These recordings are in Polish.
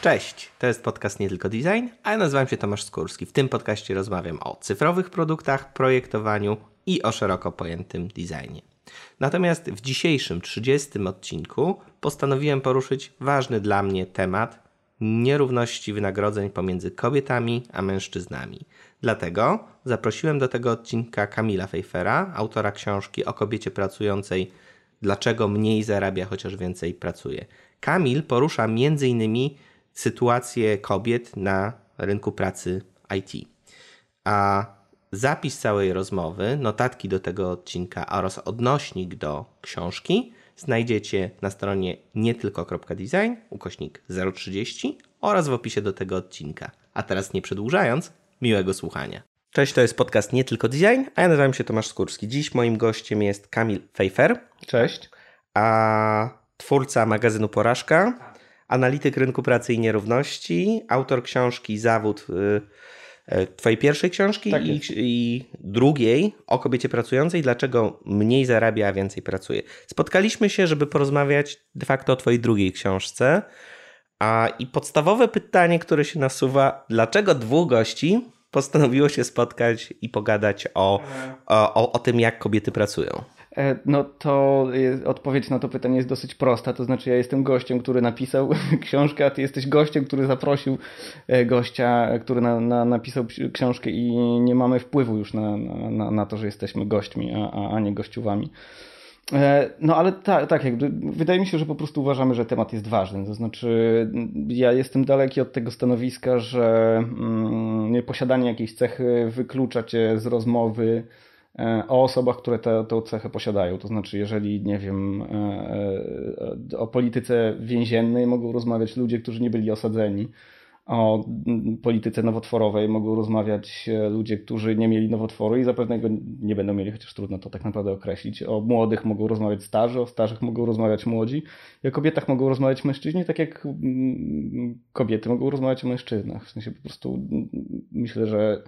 Cześć, to jest podcast Nie Tylko Design, a ja nazywam się Tomasz Skórski. W tym podcaście rozmawiam o cyfrowych produktach, projektowaniu i o szeroko pojętym designie. Natomiast w dzisiejszym 30 odcinku postanowiłem poruszyć ważny dla mnie temat nierówności wynagrodzeń pomiędzy kobietami a mężczyznami. Dlatego zaprosiłem do tego odcinka Kamila Fejfera, autora książki o kobiecie pracującej Dlaczego mniej zarabia, chociaż więcej pracuje. Kamil porusza m.in. sytuację kobiet na rynku pracy IT. A zapis całej rozmowy, notatki do tego odcinka oraz odnośnik do książki znajdziecie na stronie nietylko.design ukośnik 030 oraz w opisie do tego odcinka. A teraz nie przedłużając, miłego słuchania. Cześć, to jest podcast Nie Tylko Design, a ja nazywam się Tomasz Skórski. Dziś moim gościem jest Kamil Fejfer. Cześć. A twórca magazynu Porażka, analityk rynku pracy i nierówności, autor książki Zawód y, y, Twojej pierwszej książki Tak i, i drugiej o kobiecie pracującej, dlaczego mniej zarabia, a więcej pracuje. Spotkaliśmy się, żeby porozmawiać de facto o Twojej drugiej książce. A i podstawowe pytanie, które się nasuwa, dlaczego dwóch gości postanowiło się spotkać i pogadać o, o, o, o tym, jak kobiety pracują? E, No to odpowiedź na to pytanie jest dosyć prosta. To znaczy, ja jestem gościem, który napisał książkę, a ty jesteś gościem, który zaprosił e, gościa, który na, na, napisał ksi- książkę i nie mamy wpływu już na, na, na, to, że jesteśmy gośćmi, a, a, nie gościuwami. E, No ale tak, tak, jakby wydaje mi się, że po prostu uważamy, że temat jest ważny. To znaczy, ja jestem daleki od tego stanowiska, że mm, posiadanie jakiejś cechy wyklucza cię z rozmowy o osobach, które tę cechę posiadają. To znaczy, jeżeli, nie wiem, e, e, o polityce więziennej mogą rozmawiać ludzie, którzy nie byli osadzeni. O polityce nowotworowej mogą rozmawiać e, ludzie, którzy nie mieli nowotworu i zapewne go nie będą mieli, chociaż trudno to tak naprawdę określić. O młodych mogą rozmawiać starzy, o starzych mogą rozmawiać młodzi, i o kobietach mogą rozmawiać mężczyźni, tak jak kobiety mogą rozmawiać o mężczyznach. W sensie po prostu myślę, że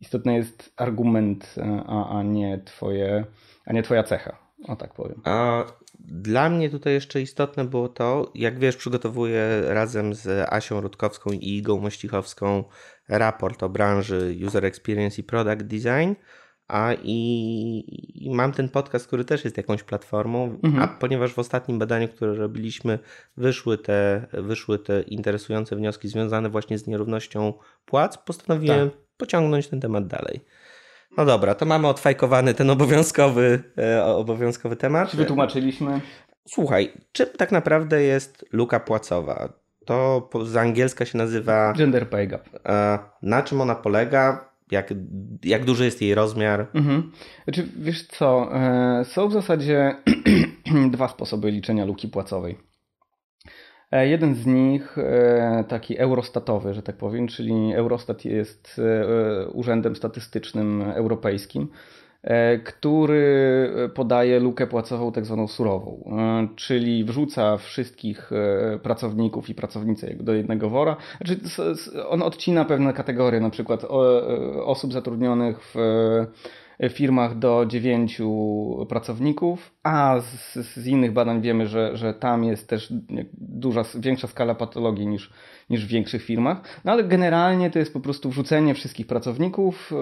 istotny jest argument, e, a, a, nie twoje, a nie twoja cecha. O tak powiem. A dla mnie tutaj jeszcze istotne było to, jak wiesz, przygotowuję razem z Asią Rutkowską i Igą Mościchowską raport o branży User Experience i Product Design. A i, i mam ten podcast, który też jest jakąś platformą, Mhm. a ponieważ w ostatnim badaniu, które robiliśmy, wyszły te, wyszły te interesujące wnioski związane właśnie z nierównością płac, postanowiłem pociągnąć ten temat dalej. No dobra, to mamy odfajkowany ten obowiązkowy, e, obowiązkowy temat. Wytłumaczyliśmy. Słuchaj, czym tak naprawdę jest luka płacowa? To z angielska się nazywa. Gender pay gap. E, na czym ona polega? Jak, jak duży jest jej rozmiar? Mhm. Znaczy, wiesz co, e, są w zasadzie dwa sposoby liczenia luki płacowej. E, Jeden z nich, e, taki eurostatowy, że tak powiem, czyli Eurostat jest e, urzędem statystycznym europejskim, który podaje lukę płacową tak zwaną surową, czyli wrzuca wszystkich pracowników i pracownice do jednego wora. Znaczy, on odcina pewne kategorie, na przykład osób zatrudnionych w firmach do 9 pracowników, a z, z innych badań wiemy, że, że tam jest też duża, większa skala patologii niż, niż w większych firmach. No ale generalnie to jest po prostu wrzucenie wszystkich pracowników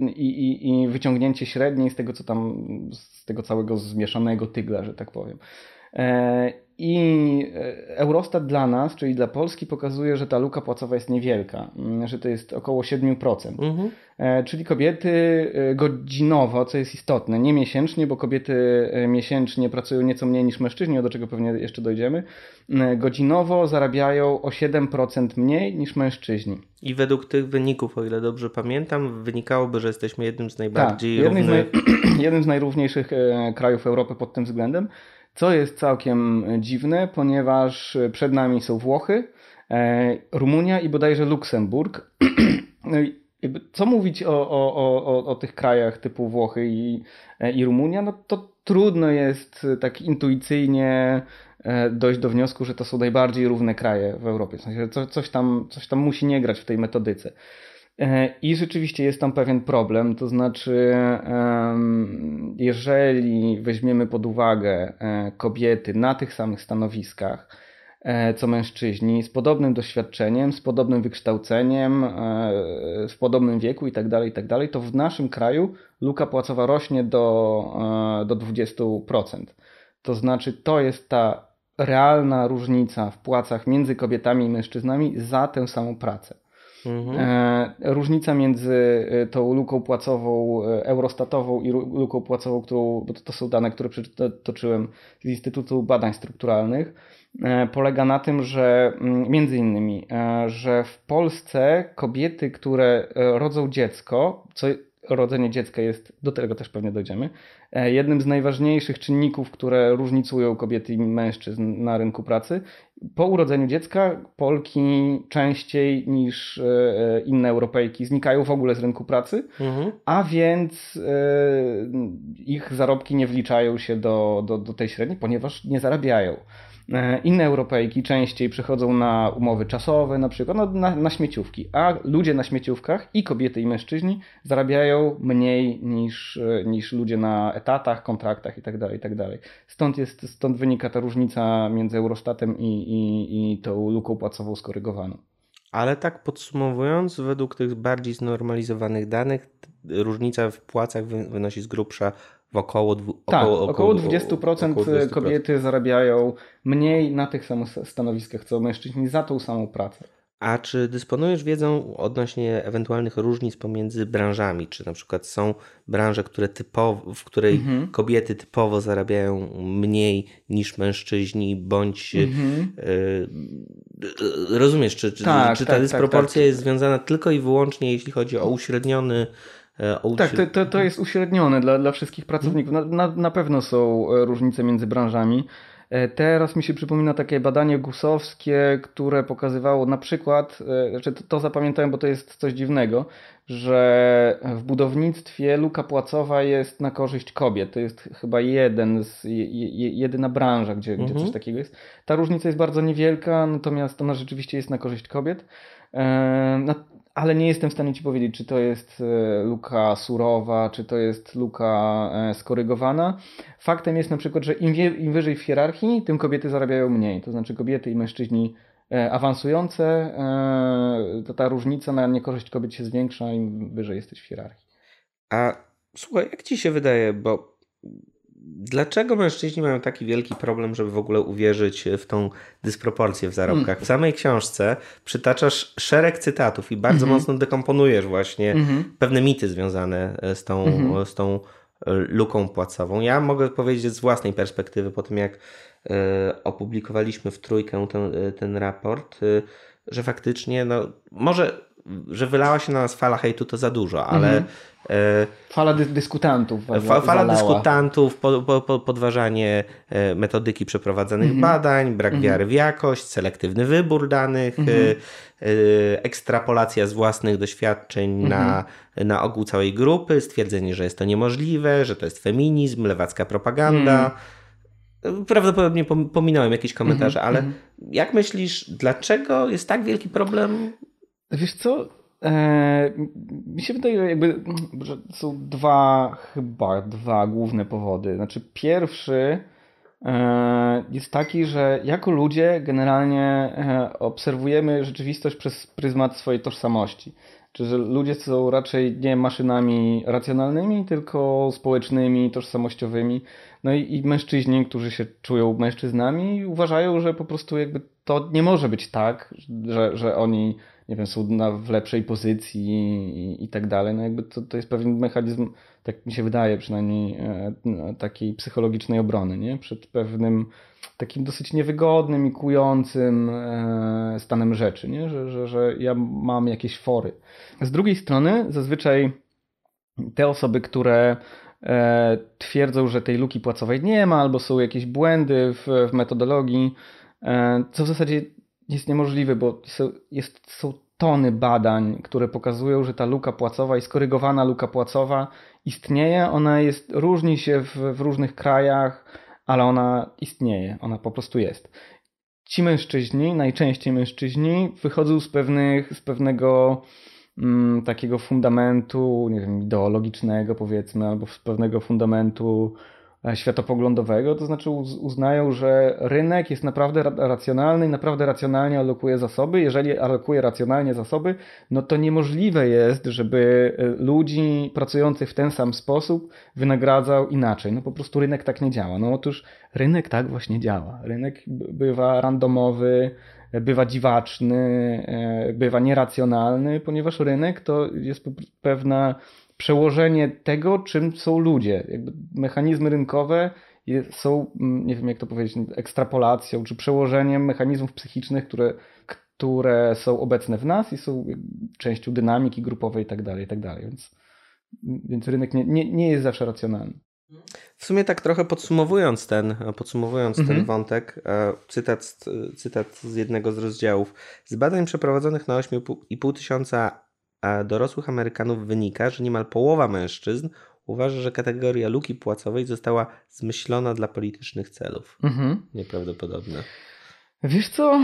yy, i, i, i wyciągnięcie średniej z tego, co tam, z tego całego zmieszanego tygla, że tak powiem. I e, Eurostat dla nas, czyli dla Polski, pokazuje, że ta luka płacowa jest niewielka, mm, że to jest około 7%. Mhm. E, Czyli kobiety e, godzinowo, co jest istotne, nie miesięcznie, bo kobiety miesięcznie pracują nieco mniej niż mężczyźni, do czego pewnie jeszcze dojdziemy. Godzinowo zarabiają o 7% mniej niż mężczyźni. I według tych wyników, o ile dobrze pamiętam, wynikałoby, że jesteśmy jednym z Tak, najbardziej jednym z, równych. naj, jednym z najrówniejszych krajów Europy pod tym względem, co jest całkiem dziwne, ponieważ e, przed nami są Włochy, e, Rumunia i bodajże Luksemburg. No co mówić o, o, o, o, tych krajach typu Włochy i, e, i Rumunia, no to trudno jest e, tak intuicyjnie e, dojść do wniosku, że to są najbardziej równe kraje w Europie. W sensie, co, coś, tam, coś tam musi nie grać w tej metodyce. E, I rzeczywiście jest tam pewien problem, to znaczy, jeżeli weźmiemy pod uwagę e, kobiety na tych samych stanowiskach, e, co mężczyźni, z podobnym doświadczeniem, z podobnym wykształceniem, w podobnym wieku itd., tak itd., tak to w naszym kraju luka płacowa rośnie do, do 20%. To znaczy, to jest ta realna różnica w płacach między kobietami i mężczyznami za tę samą pracę. Mhm. E, różnica między e, tą luką płacową e, eurostatową i luką płacową, którą, bo to są dane, które przytoczyłem z Instytutu Badań Strukturalnych, polega na tym, że mm, między innymi, że w Polsce kobiety, które rodzą dziecko, co rodzenie dziecka jest, do tego też pewnie dojdziemy, e, jednym z najważniejszych czynników, które różnicują kobiety i mężczyzn na rynku pracy. Po urodzeniu dziecka Polki częściej niż e, inne Europejki znikają w ogóle z rynku pracy, mhm. a więc e, ich zarobki nie wliczają się do, do, do tej średniej, ponieważ nie zarabiają. E, inne Europejki częściej przechodzą na umowy czasowe, na przykład no, na, na śmieciówki, a ludzie na śmieciówkach i kobiety i mężczyźni zarabiają mniej niż, e, niż ludzie na etatach, kontraktach itd. Tak itd. Tak stąd, jest, stąd wynika ta różnica między Eurostatem i, i, i tą luką płacową skorygowaną. Ale tak podsumowując, według tych bardziej znormalizowanych danych, różnica w płacach wynosi z grubsza w około, tak, około, około 20%, około 20% kobiety zarabiają mniej na tych samych stanowiskach co mężczyźni za tą samą pracę. A czy dysponujesz wiedzą odnośnie ewentualnych różnic pomiędzy branżami? Czy na przykład są branże, które typowo, w której mhm. kobiety typowo zarabiają mniej niż mężczyźni, bądź mhm. y, rozumiesz, czy, tak, czy ta tak, tak dysproporcja tak, tak. jest związana tylko i wyłącznie, jeśli chodzi o uśredniony tak, to, to, to jest uśrednione dla, dla wszystkich pracowników. Na, na, na pewno są e, różnice między branżami. E, teraz mi się przypomina takie badanie gusowskie, które pokazywało na przykład, znaczy to, to zapamiętałem, bo to jest coś dziwnego, że w budownictwie luka płacowa jest na korzyść kobiet. To jest chyba jeden z, jedyna branża, gdzie, mhm. gdzie coś takiego jest. Ta różnica jest bardzo niewielka, natomiast ona rzeczywiście jest na korzyść kobiet ale nie jestem w stanie Ci powiedzieć, czy to jest e, luka surowa, czy to jest luka e, skorygowana. Faktem jest na przykład, że im, wie, im wyżej w hierarchii, tym kobiety zarabiają mniej. To znaczy kobiety i mężczyźni e, awansujące, to ta różnica na niekorzyść kobiet się zwiększa, im wyżej jesteś w hierarchii. A słuchaj, jak Ci się wydaje, bo Dlaczego mężczyźni mają taki wielki problem, żeby w ogóle uwierzyć w tą dysproporcję w zarobkach? Hmm. W samej książce przytaczasz szereg cytatów i bardzo mm -hmm. mocno dekomponujesz właśnie mm -hmm. pewne mity związane z tą, mm -hmm. z tą e, luką płacową. Ja mogę powiedzieć z własnej perspektywy, po tym jak opublikowaliśmy w trójkę ten, ten raport, że faktycznie, no, może że wylała się na nas fala hejtu to za dużo, ale. Mhm. E, fala dy dyskutantów. Fa fala dyskutantów, po, po, po, podważanie e, metodyki przeprowadzanych mhm. badań, brak mhm. wiary w jakość, selektywny wybór danych, mhm. e, ekstrapolacja z własnych doświadczeń na, mhm. na ogół całej grupy, stwierdzenie, że jest to niemożliwe, że to jest feminizm, lewacka propaganda. Mhm. Prawdopodobnie pominąłem jakieś komentarze, ale jak myślisz, dlaczego jest tak wielki problem Wiesz co? Eee, mi się wydaje, jakby, że są dwa, chyba dwa główne powody. Znaczy, pierwszy e, jest taki, że jako ludzie generalnie e, obserwujemy rzeczywistość przez pryzmat swojej tożsamości. Czyli, że ludzie są raczej nie maszynami racjonalnymi, tylko społecznymi, tożsamościowymi. No i, i mężczyźni, którzy się czują mężczyznami, uważają, że po prostu jakby to nie może być tak, że, że oni nie wiem, są na, w lepszej pozycji i, i tak dalej. No jakby to, to jest pewien mechanizm, tak mi się wydaje przynajmniej, e, takiej psychologicznej obrony, nie? Przed pewnym takim dosyć niewygodnym i kującym e, stanem rzeczy, nie? Że, że, że ja mam jakieś fory. Z drugiej strony zazwyczaj te osoby, które e, twierdzą, że tej luki płacowej nie ma, albo są jakieś błędy w, w metodologii, co w zasadzie jest niemożliwe, bo jest, są tony badań, które pokazują, że ta luka płacowa i skorygowana luka płacowa istnieje. Ona jest, różni się w, w różnych krajach, ale ona istnieje, ona po prostu jest. Ci mężczyźni, najczęściej mężczyźni, wychodzą z, pewnych, z pewnego mm, takiego fundamentu, nie wiem, ideologicznego powiedzmy, albo z pewnego fundamentu światopoglądowego, to znaczy uznają, że rynek jest naprawdę racjonalny i naprawdę racjonalnie alokuje zasoby. Jeżeli alokuje racjonalnie zasoby, no to niemożliwe jest, żeby e, ludzi pracujących w ten sam sposób wynagradzał inaczej. No po prostu rynek tak nie działa. No otóż rynek tak właśnie działa. Rynek bywa randomowy, bywa dziwaczny, e, bywa nieracjonalny, ponieważ rynek to jest pewna przełożenie tego, czym są ludzie. Jakby mechanizmy rynkowe są, mm, nie wiem jak to powiedzieć, ekstrapolacją czy przełożeniem mechanizmów psychicznych, które, które są obecne w nas i są częścią dynamiki grupowej itd. Tak itd. Tak więc, więc rynek nie, nie, nie jest zawsze racjonalny. W sumie tak trochę podsumowując ten, podsumowując mhm. ten wątek, e, cytat, cytat z jednego z rozdziałów. Z badań przeprowadzonych na 8,5 tysiąca e, dorosłych Amerykanów wynika, że niemal połowa mężczyzn uważa, że kategoria luki płacowej została zmyślona dla politycznych celów. Mhm. Nieprawdopodobne. Wiesz co,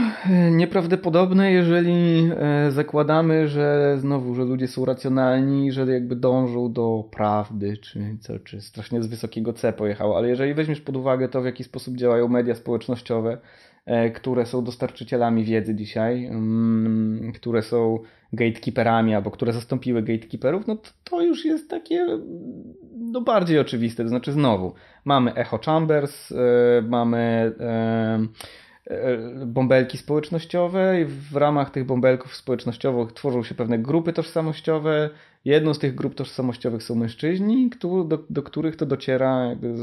nieprawdopodobne, jeżeli e, zakładamy, że znowu, że ludzie są racjonalni, że jakby dążą do prawdy, czy, co, czy strasznie z wysokiego C pojechało, ale jeżeli weźmiesz pod uwagę to, w jaki sposób działają media społecznościowe, e, które są dostarczycielami wiedzy dzisiaj, mm, które są gatekeeperami albo które zastąpiły gatekeeperów, no to, już jest takie no bardziej oczywiste. To znaczy znowu, mamy echo chambers, e, mamy E, bąbelki społecznościowe i w ramach tych bąbelków społecznościowych tworzą się pewne grupy tożsamościowe. Jedną z tych grup tożsamościowych są mężczyźni, do, do których to dociera jakby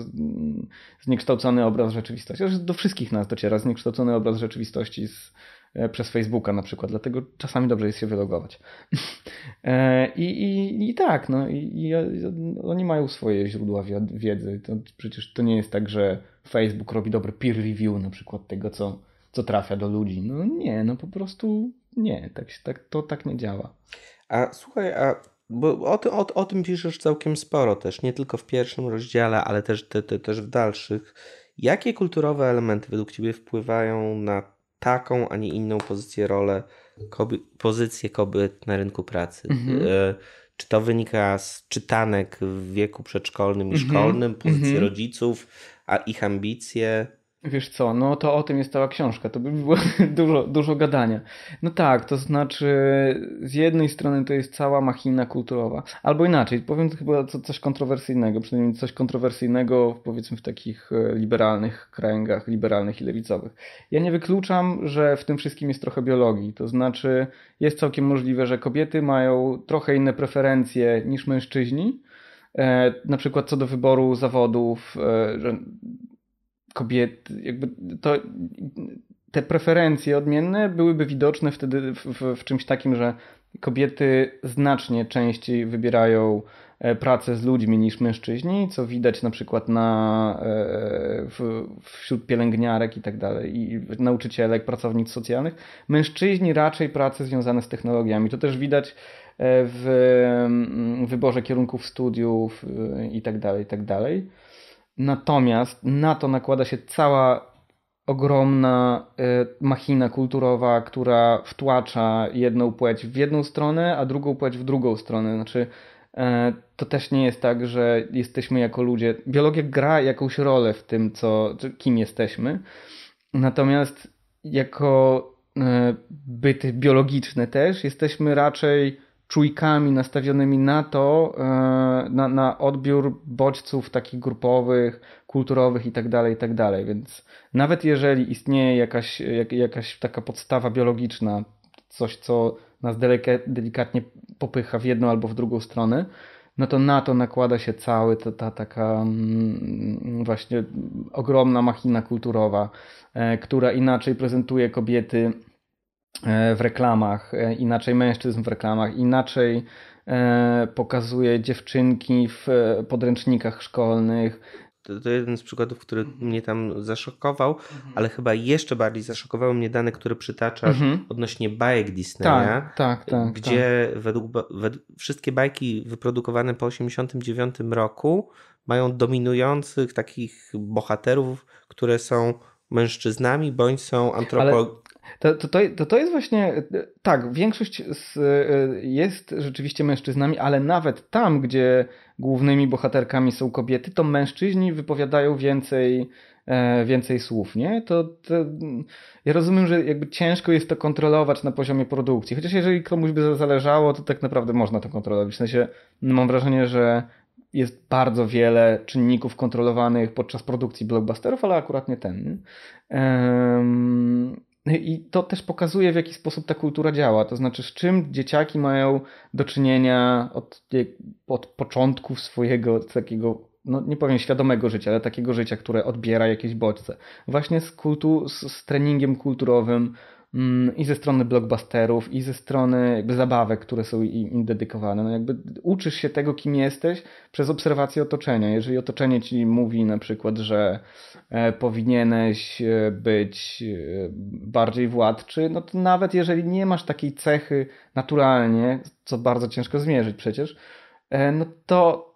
zniekształcony obraz rzeczywistości. Do wszystkich nas dociera zniekształcony obraz rzeczywistości z, E, przez Facebooka na przykład, dlatego czasami dobrze jest się wylogować. E, I, i, i tak, no i, i, oni mają swoje źródła wiedzy. To przecież to nie jest tak, że Facebook robi dobry peer review na przykład tego, co, co trafia do ludzi. No nie, no po prostu nie, tak, tak, to tak nie działa. A słuchaj, a bo o, ty, o, o tym piszesz całkiem sporo też, nie tylko w pierwszym rozdziale, ale też, te, te, też w dalszych. Jakie kulturowe elementy według Ciebie wpływają na taką, a nie inną pozycję, rolę, koby, pozycję kobiet na rynku pracy. Mhm. E, czy to wynika z czytanek w wieku przedszkolnym i mhm. szkolnym, pozycji mhm. rodziców, a ich ambicje? Wiesz co, no to o tym jest cała książka, to by było dużo, dużo gadania. No tak, to znaczy z jednej strony to jest cała machina kulturowa, albo inaczej, powiem chyba coś kontrowersyjnego, przynajmniej coś kontrowersyjnego powiedzmy w takich e, liberalnych kręgach, liberalnych i lewicowych. Ja nie wykluczam, że w tym wszystkim jest trochę biologii, to znaczy jest całkiem możliwe, że kobiety mają trochę inne preferencje niż mężczyźni, e, na przykład co do wyboru zawodów, e, że kobiet, jakby to, te preferencje odmienne byłyby widoczne wtedy w, w, w, czymś takim, że kobiety znacznie częściej wybierają e, pracę z ludźmi niż mężczyźni, co widać na przykład na, e, w, wśród pielęgniarek i tak dalej, i nauczycielek, pracownic socjalnych. Mężczyźni raczej prace związane z technologiami. To też widać e, w mm, wyborze kierunków studiów i tak dalej, i tak dalej. Natomiast na to nakłada się cała ogromna y, machina kulturowa, która wtłacza jedną płeć w jedną stronę, a drugą płeć w drugą stronę. Znaczy, e, to też nie jest tak, że jesteśmy jako ludzie. Biologia gra jakąś rolę w tym, co, kim jesteśmy. Natomiast jako e, byty biologiczne też jesteśmy raczej czujkami nastawionymi na to, e, na, na odbiór bodźców takich grupowych, kulturowych itd., tak itd. Tak Więc nawet jeżeli istnieje jakaś, jak, jakaś taka podstawa biologiczna, coś co nas delikatnie popycha w jedną albo w drugą stronę, no to na to nakłada się cały ta, ta taka mm, właśnie ogromna machina kulturowa, e, która inaczej prezentuje kobiety w reklamach, e, inaczej mężczyzn w reklamach, inaczej e, pokazuje dziewczynki w podręcznikach szkolnych. To, to jeden z przykładów, który mnie tam zaszokował, mhm. ale chyba jeszcze bardziej zaszokowały mnie dane, które przytaczasz mhm. odnośnie bajek Disneya. Tak, tak, tak. Gdzie tak. Według, według, wszystkie bajki wyprodukowane po 1989 roku mają dominujących takich bohaterów, które są mężczyznami bądź są antropologami To, to, to, to jest właśnie, tak, większość z, jest rzeczywiście mężczyznami, ale nawet tam, gdzie głównymi bohaterkami są kobiety, to mężczyźni wypowiadają więcej, e, więcej słów, nie? To, to, ja rozumiem, że jakby ciężko jest to kontrolować na poziomie produkcji, chociaż jeżeli komuś by zależało, to tak naprawdę można to kontrolować. W sensie mam wrażenie, że jest bardzo wiele czynników kontrolowanych podczas produkcji blockbusterów, ale akurat nie ten. I to też pokazuje, w jaki sposób ta kultura działa. To znaczy, z czym dzieciaki mają do czynienia od, od początków swojego takiego, no nie powiem świadomego życia, ale takiego życia, które odbiera jakieś bodźce. Właśnie z, kultu, z, z treningiem kulturowym, i ze strony blockbusterów, i ze strony jakby zabawek, które są im dedykowane. No jakby uczysz się tego, kim jesteś przez obserwację otoczenia. Jeżeli otoczenie ci mówi na przykład, że e, powinieneś e, być e, bardziej władczy, no to nawet jeżeli nie masz takiej cechy naturalnie, co bardzo ciężko zmierzyć przecież, no to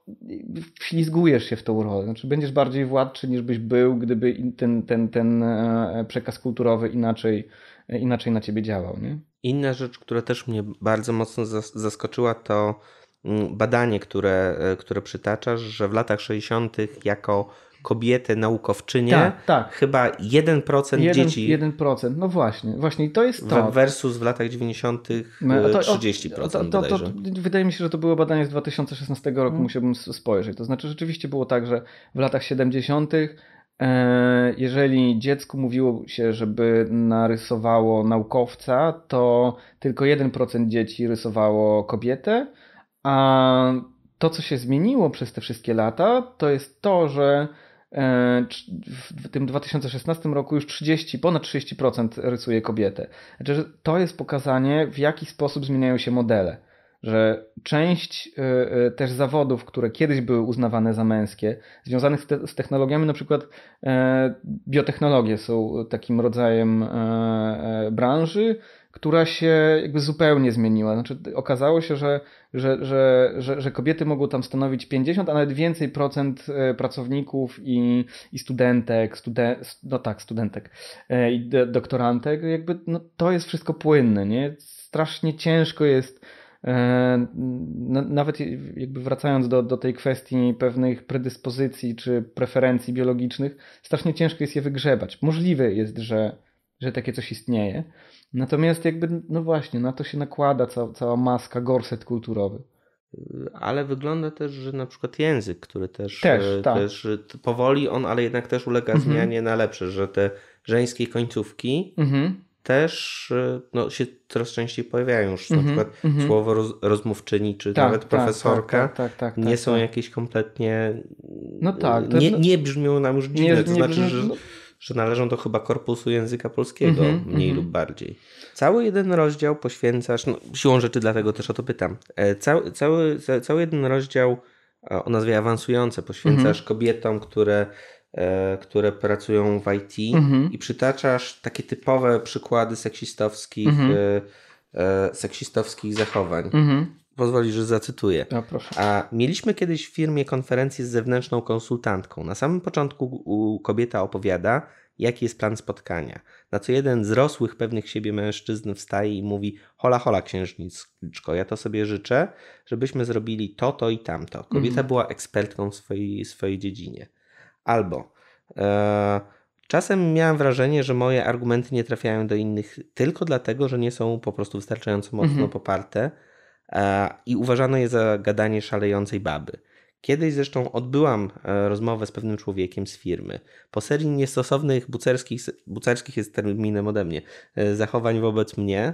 wślizgujesz się w tą rolę. Znaczy będziesz bardziej władczy niż byś był, gdyby ten, ten, ten przekaz kulturowy inaczej inaczej na ciebie działał. Nie? Inna rzecz, która też mnie bardzo mocno zaskoczyła, to mm, badanie, które, e, które przytaczasz, że w latach 60. jako kobiety naukowczynie, tak, tak. chyba 1%, 1 dzieci. 1%, no właśnie, właśnie i to jest to. Versus w latach 90. No, to, 30%. To, to, to, wydaje mi się, że to było badanie z 2016 roku, hmm. musiałbym spojrzeć. To znaczy, rzeczywiście było tak, że w latach 70 E, jeżeli dziecku mówiło się, żeby narysowało naukowca, to tylko 1% dzieci rysowało kobietę, a to, co się zmieniło przez te wszystkie lata, to jest to, że e, w tym 2016 roku już 30, ponad 30% rysuje kobietę. Znaczy, to jest pokazanie, w jaki sposób zmieniają się modele że część y, y, też zawodów, które kiedyś były uznawane za męskie, związanych z, te, z technologiami, na przykład e, biotechnologie są takim rodzajem e, e, branży, która się jakby zupełnie zmieniła. Znaczy, okazało się, że, że, że, że, że kobiety mogą tam stanowić 50, a nawet więcej procent pracowników i, i studentek, studen, no tak, studentek i doktorantek. Jakby no, to jest wszystko płynne, nie? Strasznie ciężko jest E, nawet jakby wracając do, do tej kwestii pewnych predyspozycji czy preferencji biologicznych, strasznie ciężko jest je wygrzebać. Możliwe jest, że, że takie coś istnieje. Natomiast jakby, no właśnie, na to się nakłada cała, cała maska, gorset kulturowy. Ale wygląda też, że na przykład język, który też, też, e, tak. też powoli on, ale jednak też ulega mhm. zmianie na lepsze, że te żeńskie końcówki mhm też y, no, się coraz częściej pojawiają już mm -hmm, na przykład mm -hmm. słowo roz, rozmówczyni, czy tak, nawet tak, profesorka tak, tak, tak, nie tak, są jakieś kompletnie no tak, nie, nie brzmią nam już dziwne, nie, to znaczy, brzmi, że, no... że należą do chyba korpusu języka polskiego, mm -hmm, mniej lub bardziej. Cały jeden rozdział poświęcasz, no, siłą rzeczy dlatego też o to pytam, e, cały, cały, cały jeden rozdział o nazwie awansujące poświęcasz mhm. kobietom, które E, które pracują w IT mhm. i przytaczasz takie typowe przykłady seksistowskich, mhm. E, e, seksistowskich zachowań. Mhm. Pozwolisz, że zacytuję. Proszę. A mieliśmy kiedyś w firmie konferencję z zewnętrzną konsultantką. Na samym początku kobieta opowiada, jaki jest plan spotkania. Na co jeden z rosłych, pewnych siebie mężczyzn wstaje i mówi: Hola, hola, księżniczko, ja to sobie życzę, żebyśmy zrobili to, to i tamto. Kobieta mhm. była ekspertką w swojej, swojej dziedzinie. Albo e, czasem miałem wrażenie, że moje argumenty nie trafiają do innych tylko dlatego, że nie są po prostu wystarczająco mocno mhm. poparte e, i uważano je za gadanie szalejącej baby. Kiedyś zresztą odbyłam e, rozmowę z pewnym człowiekiem z firmy. Po serii niestosownych bucerskich, bucerskich jest terminem ode mnie, e, zachowań wobec mnie,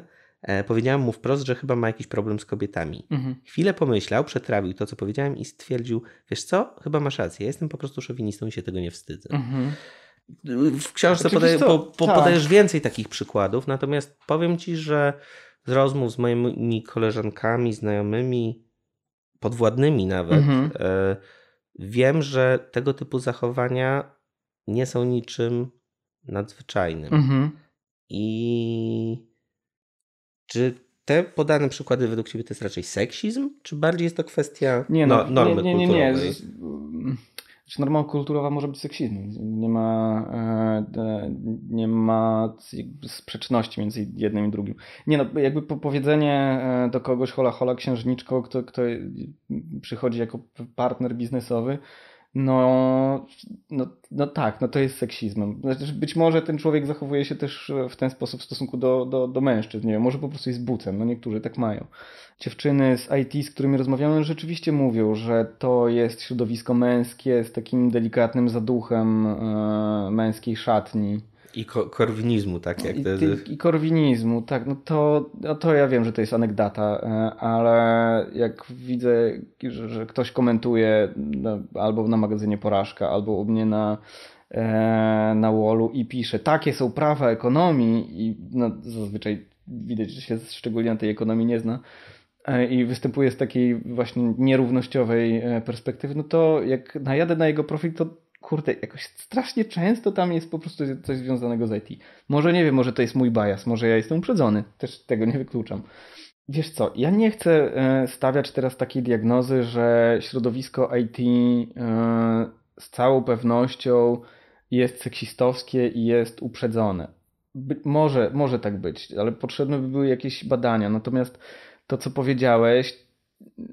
powiedziałem mu wprost, że chyba ma jakiś problem z kobietami. Mhm. Chwilę pomyślał, przetrawił to, co powiedziałem i stwierdził, wiesz co, chyba masz rację, ja jestem po prostu szowinistą i się tego nie wstydzę. Mhm. W książce podaje, po, po, tak. podajesz więcej takich przykładów, natomiast powiem ci, że z rozmów z moimi koleżankami, znajomymi, podwładnymi nawet, mhm. e, wiem, że tego typu zachowania nie są niczym nadzwyczajnym. Mhm. I czy te podane przykłady według Ciebie to jest raczej seksizm, czy bardziej jest to kwestia nie, no, no, normy nie, nie, nie, nie. norma kulturowa może być seksizmem. Nie ma, e, nie ma sprzeczności między jednym i drugim. Nie no, jakby powiedzenie e, do kogoś hola hola księżniczko, kto, kto przychodzi jako partner biznesowy, no, no, no tak, no to jest seksizmem. Znaczy, być może ten człowiek zachowuje się też w ten sposób w stosunku do, do, do mężczyzn. Nie wiem, może po prostu jest bucem, no niektórzy tak mają. Dziewczyny z IT, z którymi rozmawiamy, rzeczywiście mówią, że to jest środowisko męskie z takim delikatnym zaduchem e, męskiej szatni i ko korwinizmu, tak jak I, I korwinizmu, tak. No to, no to ja wiem, że to jest anegdata, e, ale jak widzę, że, że ktoś komentuje no, albo na magazynie Porażka, albo u mnie na, e, na wallu i pisze, takie są prawa ekonomii i no, zazwyczaj widać, że się szczególnie na tej ekonomii nie zna e, i występuje z takiej właśnie nierównościowej perspektywy, no to jak najadę na jego profil, to kurde, jakoś strasznie często tam jest po prostu coś związanego z IT. Może nie wiem, może to jest mój bias, może ja jestem uprzedzony, też tego nie wykluczam. Wiesz co, ja nie chcę e, stawiać teraz takiej diagnozy, że środowisko IT e, z całą pewnością jest seksistowskie i jest uprzedzone. By, może, może tak być, ale potrzebne by były jakieś badania. Natomiast to, co powiedziałeś,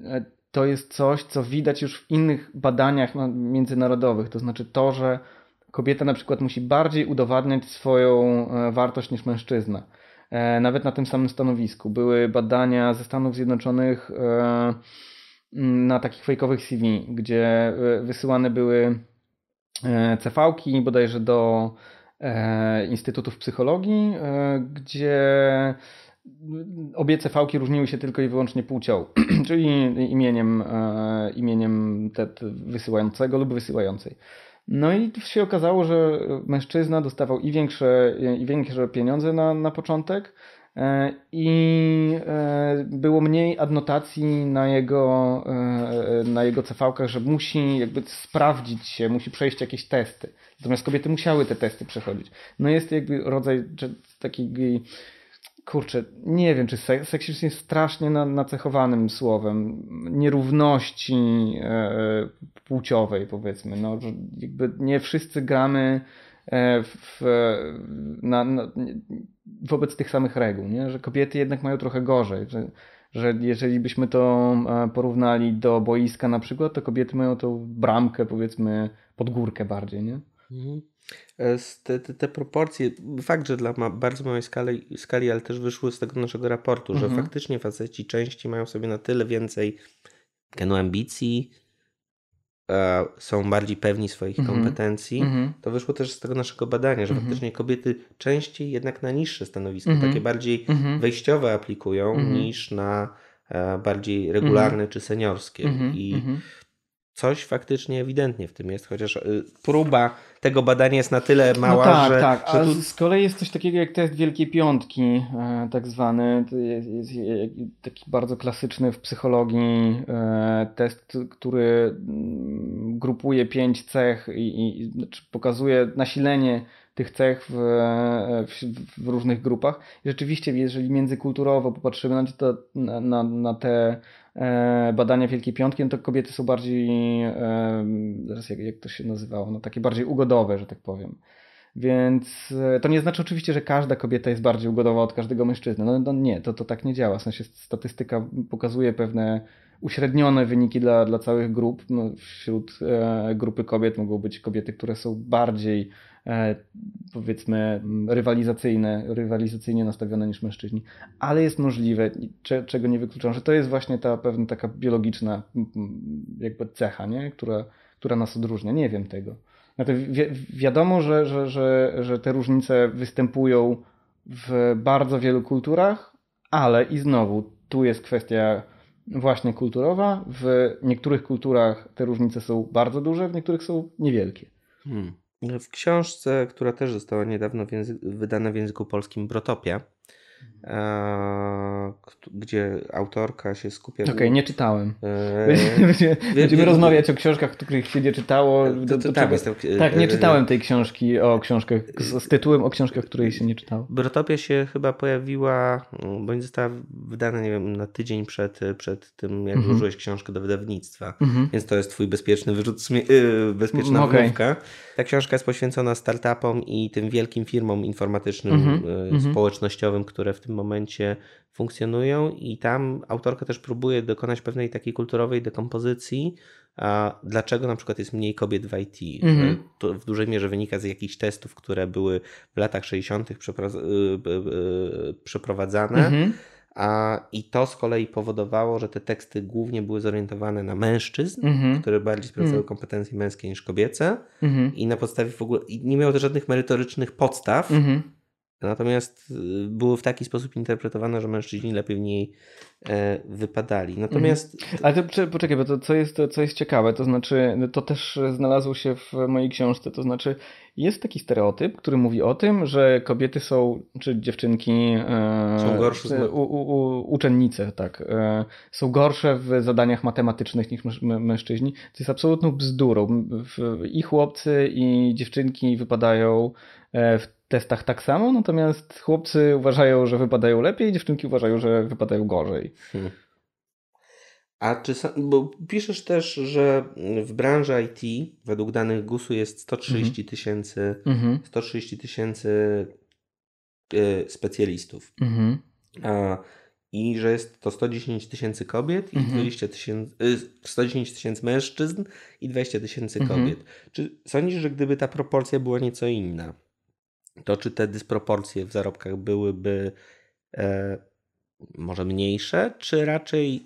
e, to jest coś, co widać już w innych badaniach międzynarodowych. To znaczy to, że kobieta na przykład musi bardziej udowadniać swoją e, wartość niż mężczyzna. E, nawet na tym samym stanowisku. Były badania ze Stanów Zjednoczonych e, na takich fejkowych CV, gdzie wysyłane były CV-ki bodajże do Instytutów Psychologii, gdzie obie CV-ki różniły się tylko i wyłącznie płcią, czyli imieniem, e, imieniem te, te wysyłającego lub wysyłającej. No i się okazało, że mężczyzna dostawał i większe, i większe pieniądze na, na początek, e, i e, było mniej adnotacji na jego, na jego CV-kach, że musi jakby sprawdzić się, musi przejść jakieś testy. Natomiast kobiety musiały te testy przechodzić. No jest jakby rodzaj takiej kurczę, nie wiem, czy seksizm jest strasznie nacechowanym słowem nierówności e, płciowej, powiedzmy. No, jakby nie wszyscy gramy e, w, na, na, wobec tych samych reguł, nie? że kobiety jednak mają trochę gorzej, że, że jeżeli byśmy to e, porównali do boiska na przykład, to kobiety mają tą bramkę, powiedzmy, pod górkę bardziej, nie? Mhm. E, te, te, te, proporcje, fakt, że dla ma, bardzo małej skali, skali, ale też wyszły z tego naszego raportu, mhm. że faktycznie faceci częściej mają sobie na tyle więcej genu ambicji, e, są bardziej pewni swoich mhm. kompetencji. Mhm. To wyszło też z tego naszego badania, że mhm. faktycznie kobiety częściej jednak na niższe stanowiska, mhm. takie bardziej wejściowe aplikują niż na e, bardziej regularne czy seniorskie. I coś faktycznie ewidentnie w tym jest, chociaż y, próba tego badania jest na tyle no mała, no tak, że... Tak, że tu... z kolei jest coś takiego jak test Wielkiej Piątki, e, tak zwany. To jest, jest taki bardzo klasyczny w psychologii e, test, który mm, grupuje pięć cech i, i znaczy pokazuje nasilenie tych cech w, w, w, różnych grupach. I rzeczywiście, jeżeli międzykulturowo popatrzymy na, na, na, na te e, badania Wielkiej Piątki, no to kobiety są bardziej, e, zaraz jak, jak to się nazywało, no takie bardziej ugodowe, że tak powiem. Więc e, to nie znaczy oczywiście, że każda kobieta jest bardziej ugodowa od każdego mężczyzny. No, no nie, to, to tak nie działa. W sensie statystyka pokazuje pewne uśrednione wyniki dla, dla całych grup. No, wśród e, grupy kobiet mogą być kobiety, które są bardziej e, powiedzmy rywalizacyjne, rywalizacyjnie nastawione niż mężczyźni, ale jest możliwe, czego nie wykluczam, że to jest właśnie ta pewna taka biologiczna jakby cecha, nie? Która, która nas odróżnia. Nie wiem tego. Wi wiadomo, że, że, że, że te różnice występują w bardzo wielu kulturach, ale i znowu tu jest kwestia właśnie kulturowa. W niektórych kulturach te różnice są bardzo duże, w niektórych są niewielkie. Hmm. W książce, która też została niedawno w wydana w języku polskim, Brotopia, gdzie autorka się skupia. Okej, okay, nie czytałem. Eee, Będziemy rozmawiać o książkach, których się nie czytało. To, to, tam jestem, tak, nie czytałem tej książki o książkach z, z tytułem o książkach, której się nie czytało. Brotopia się chyba pojawiła, bądź została wydana, nie wiem, na tydzień przed, przed tym, jak mhm. włożyłeś książkę do wydawnictwa. Mhm. Więc to jest twój bezpieczny wyrzut, yy, bezpieczna okay. wymówka. Ta książka jest poświęcona startupom i tym wielkim firmom informatycznym, mhm. yy, społecznościowym, które w tym momencie funkcjonują i tam autorka też próbuje dokonać pewnej takiej kulturowej dekompozycji, a dlaczego na przykład jest mniej kobiet w IT. Mhm. To w dużej mierze wynika z jakichś testów, które były w latach 60. Y, y, przeprowadzane. Mhm. A, I to z kolei powodowało, że te teksty głównie były zorientowane na mężczyzn, mm które bardziej sprawdzały mm. kompetencje męskie niż kobiece. Mm I na podstawie w ogóle. Nie miało to żadnych merytorycznych podstaw. Natomiast y, były w taki sposób interpretowane, że mężczyźni lepiej w niej e, wypadali. Natomiast. Mhm. Ale to, poczekaj, bo to co jest, co jest ciekawe, to znaczy, to też znalazło się w mojej książce, to znaczy, jest taki stereotyp, który mówi o tym, że kobiety są, czy dziewczynki. E, są gorsze. U, u, u, uczennice, tak. E, są gorsze w zadaniach matematycznych niż mężczyźni. To jest absolutną bzdurą. I chłopcy, i dziewczynki wypadają w testach tak samo, natomiast chłopcy uważają, że wypadają lepiej, dziewczynki uważają, że wypadają gorzej. Hmm. A czy, bo piszesz też, że w branży IT według danych GUS-u jest 130 mhm. tysięcy mhm. 130 tysięcy y, specjalistów. Mhm. A, I że jest to 110 tysięcy kobiet i 20 tysięcy, 110 tysięcy mężczyzn i 20 tysięcy kobiet. Czy sądzisz, że gdyby ta proporcja była nieco inna, to czy te dysproporcje w zarobkach byłyby e, może mniejsze, czy raczej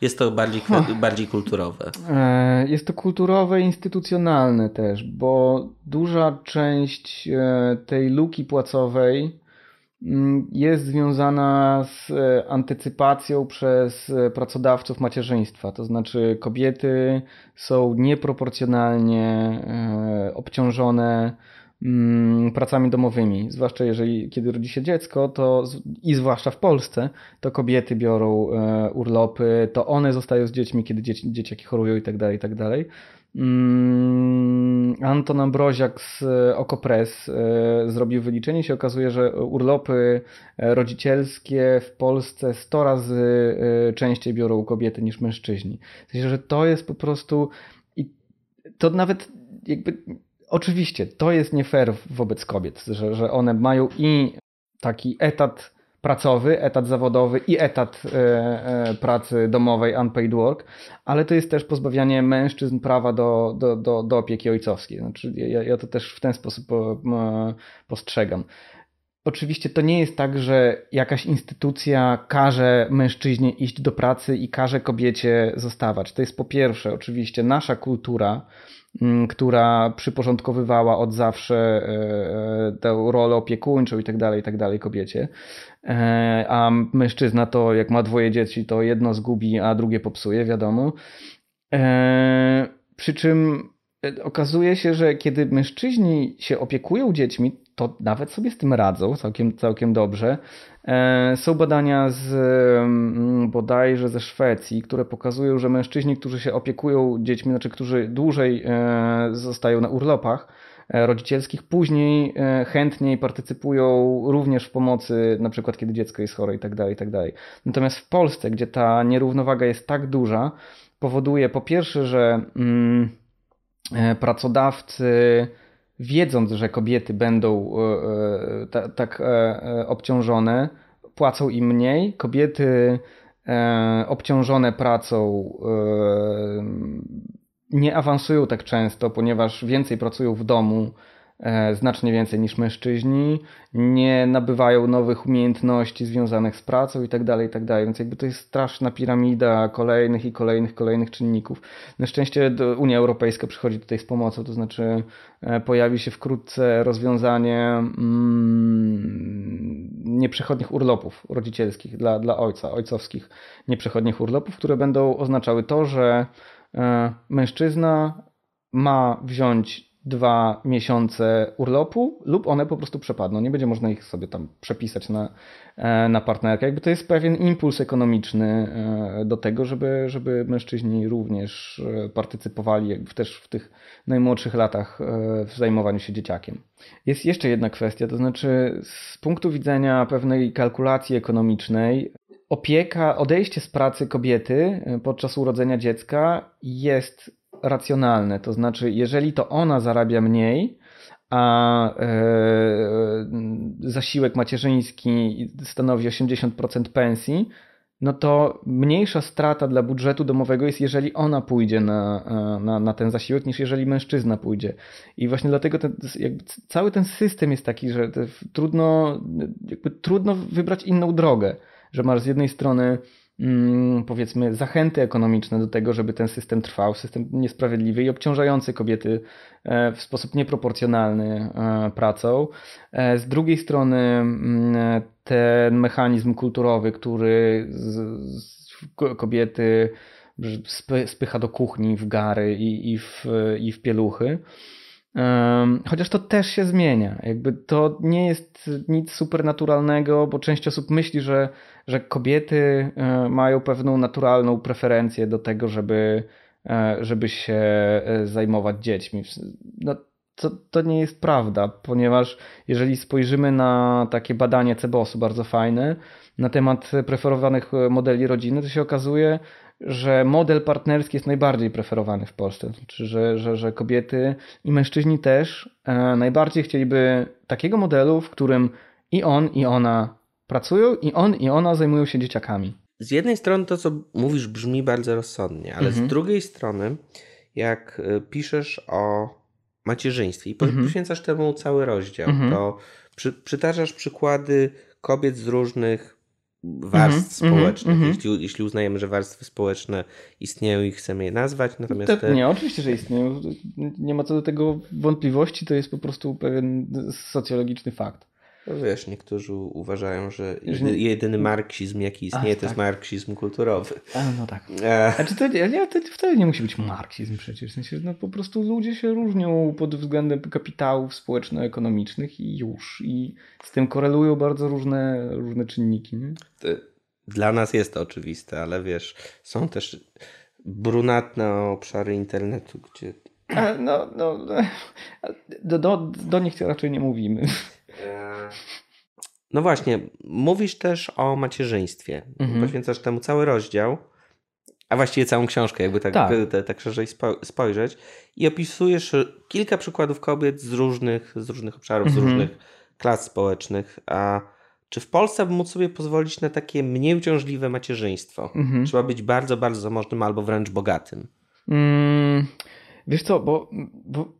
jest to bardziej, bardziej kulturowe? E, jest to kulturowe, instytucjonalne też, bo duża część e, tej luki płacowej mm, jest związana z e, antycypacją przez pracodawców macierzyństwa. To znaczy, kobiety są nieproporcjonalnie obciążone pracami domowymi, zwłaszcza jeżeli kiedy rodzi się dziecko, to i zwłaszcza w Polsce, to kobiety biorą e, urlopy, to one zostają z dziećmi, kiedy dzieci, dzieciaki chorują i tak dalej, i tak dalej. Mm, Anton Ambroziak z Okopres e, zrobił wyliczenie się okazuje, że urlopy e, rodzicielskie w Polsce 100 razy częściej biorą kobiety niż mężczyźni. W sensie, że to jest po prostu i to nawet jakby oczywiście to jest nie fair wobec kobiet, że, że one mają i taki etat pracowy, etat zawodowy i etat e, e, pracy domowej, unpaid work, ale to jest też pozbawianie mężczyzn prawa do, do, do, do opieki ojcowskiej. Znaczy, ja, ja to też w ten sposób po, postrzegam. Oczywiście to nie jest tak, że jakaś instytucja każe mężczyźnie iść do pracy i każe kobiecie zostawać. To jest po pierwsze oczywiście nasza kultura, która przyporządkowywała od zawsze e, e, tę rolę opiekuńczą i tak dalej, i tak dalej kobiecie. E, a mężczyzna to jak ma dwoje dzieci, to jedno zgubi, a drugie popsuje, wiadomo. Przy czym okazuje się, że kiedy mężczyźni się opiekują dziećmi, to nawet sobie z tym radzą całkiem, całkiem dobrze. E, są badania z bodajże ze Szwecji, które pokazują, że mężczyźni, którzy się opiekują dziećmi, znaczy którzy dłużej e, zostają na urlopach e, rodzicielskich, później chętniej partycypują również w pomocy, na przykład kiedy dziecko jest chore i tak dalej, i tak. Natomiast w Polsce, gdzie ta nierównowaga jest tak duża, powoduje po pierwsze, że mm, pracodawcy wiedząc, że kobiety będą e, e, tak e, obciążone, płacą im mniej. Kobiety obciążone pracą nie awansują tak często, ponieważ więcej pracują w domu, znacznie więcej niż mężczyźni, nie nabywają nowych umiejętności związanych z pracą i tak tak. Więc jakby to jest straszna piramida kolejnych i kolejnych, kolejnych czynników. Na szczęście Unia Europejska przychodzi tutaj z pomocą, to znaczy e, pojawi się wkrótce rozwiązanie mm, nieprzechodnich urlopów rodzicielskich dla, dla ojca, ojcowskich nieprzechodnich urlopów, które będą oznaczały to, że e, mężczyzna ma wziąć dwa miesiące urlopu lub one po prostu przepadną. Nie będzie można ich sobie tam przepisać na, e, na partnerkę. Jakby to jest pewien impuls ekonomiczny e, do tego, żeby, żeby mężczyźni również e, partycypowali jakby też w tych najmłodszych latach w zajmowaniu się dzieciakiem. Jest jeszcze jedna kwestia, to znaczy z punktu widzenia pewnej kalkulacji ekonomicznej, opieka, odejście z pracy kobiety podczas urodzenia dziecka jest racjonalne. To znaczy, jeżeli to ona zarabia mniej, a e, zasiłek macierzyński stanowi 80% pensji, no to mniejsza strata dla budżetu domowego jest, jeżeli ona pójdzie na, na, na ten zasiłek, niż jeżeli mężczyzna pójdzie. I właśnie dlatego ten, cały ten system jest taki, że trudno, trudno wybrać inną drogę, że masz z jednej strony powiedzmy, zachęty ekonomiczne do tego, żeby ten system trwał, system niesprawiedliwy i obciążający kobiety e, w sposób nieproporcjonalny e, pracą. E, z drugiej strony mm, ten mechanizm kulturowy, który kobiety spycha do kuchni w gary i, i, w, i w pieluchy. Chociaż to też się zmienia. Jakby to nie jest nic supernaturalnego, bo część osób myśli, że, że kobiety e, mają pewną naturalną preferencję do tego, żeby, e, żeby się e, zajmować dziećmi. No, to, to nie jest prawda, ponieważ jeżeli spojrzymy na takie badanie Cebosu, bardzo fajne, na temat preferowanych modeli rodziny, to się okazuje, że model partnerski jest najbardziej preferowany w Polsce. Znaczy, że, że, że kobiety i mężczyźni też e, najbardziej chcieliby takiego modelu, w którym i on, i ona pracują, i on, i ona zajmują się dzieciakami. Z jednej strony to, co mówisz, brzmi bardzo rozsądnie, ale mhm. z drugiej strony, jak e, piszesz o macierzyństwie i mhm. poświęcasz temu cały rozdział, mhm. to przy, przytaczasz przykłady kobiet z różnych warstw mm -hmm, społecznych, mm -hmm. jeśli, jeśli uznajemy, że warstwy społeczne istnieją i chcemy je nazwać. Natomiast te... Nie, oczywiście, że istnieją. Nie ma co do tego wątpliwości, to jest po prostu pewien socjologiczny fakt. No wiesz, niektórzy uważają, że jedyny marksizm, jaki istnieje, Ach, to tak. jest marksizm kulturowy. A, no tak. E... Znaczy to, nie, to wcale nie musi być marksizm przecież. W sensie, no, po prostu ludzie się różnią pod względem kapitałów społeczno-ekonomicznych i już. I z tym korelują bardzo różne, różne czynniki. Nie? Dla nas jest to oczywiste, ale wiesz, są też brunatne obszary internetu, gdzie... A, no, no, do, do, do nich raczej nie mówimy. E, no właśnie, mówisz też o macierzyństwie. Mhm. Poświęcasz temu cały rozdział, a właściwie całą książkę, jakby tak, tak. Tak szerzej spojrzeć. I opisujesz kilka przykładów kobiet z różnych, z różnych obszarów, mhm. z różnych klas społecznych. A czy w Polsce by móc sobie pozwolić na takie mniej uciążliwe macierzyństwo? Mhm. Trzeba być bardzo, bardzo zamożnym albo wręcz bogatym. Mm, wiesz co, bo, bo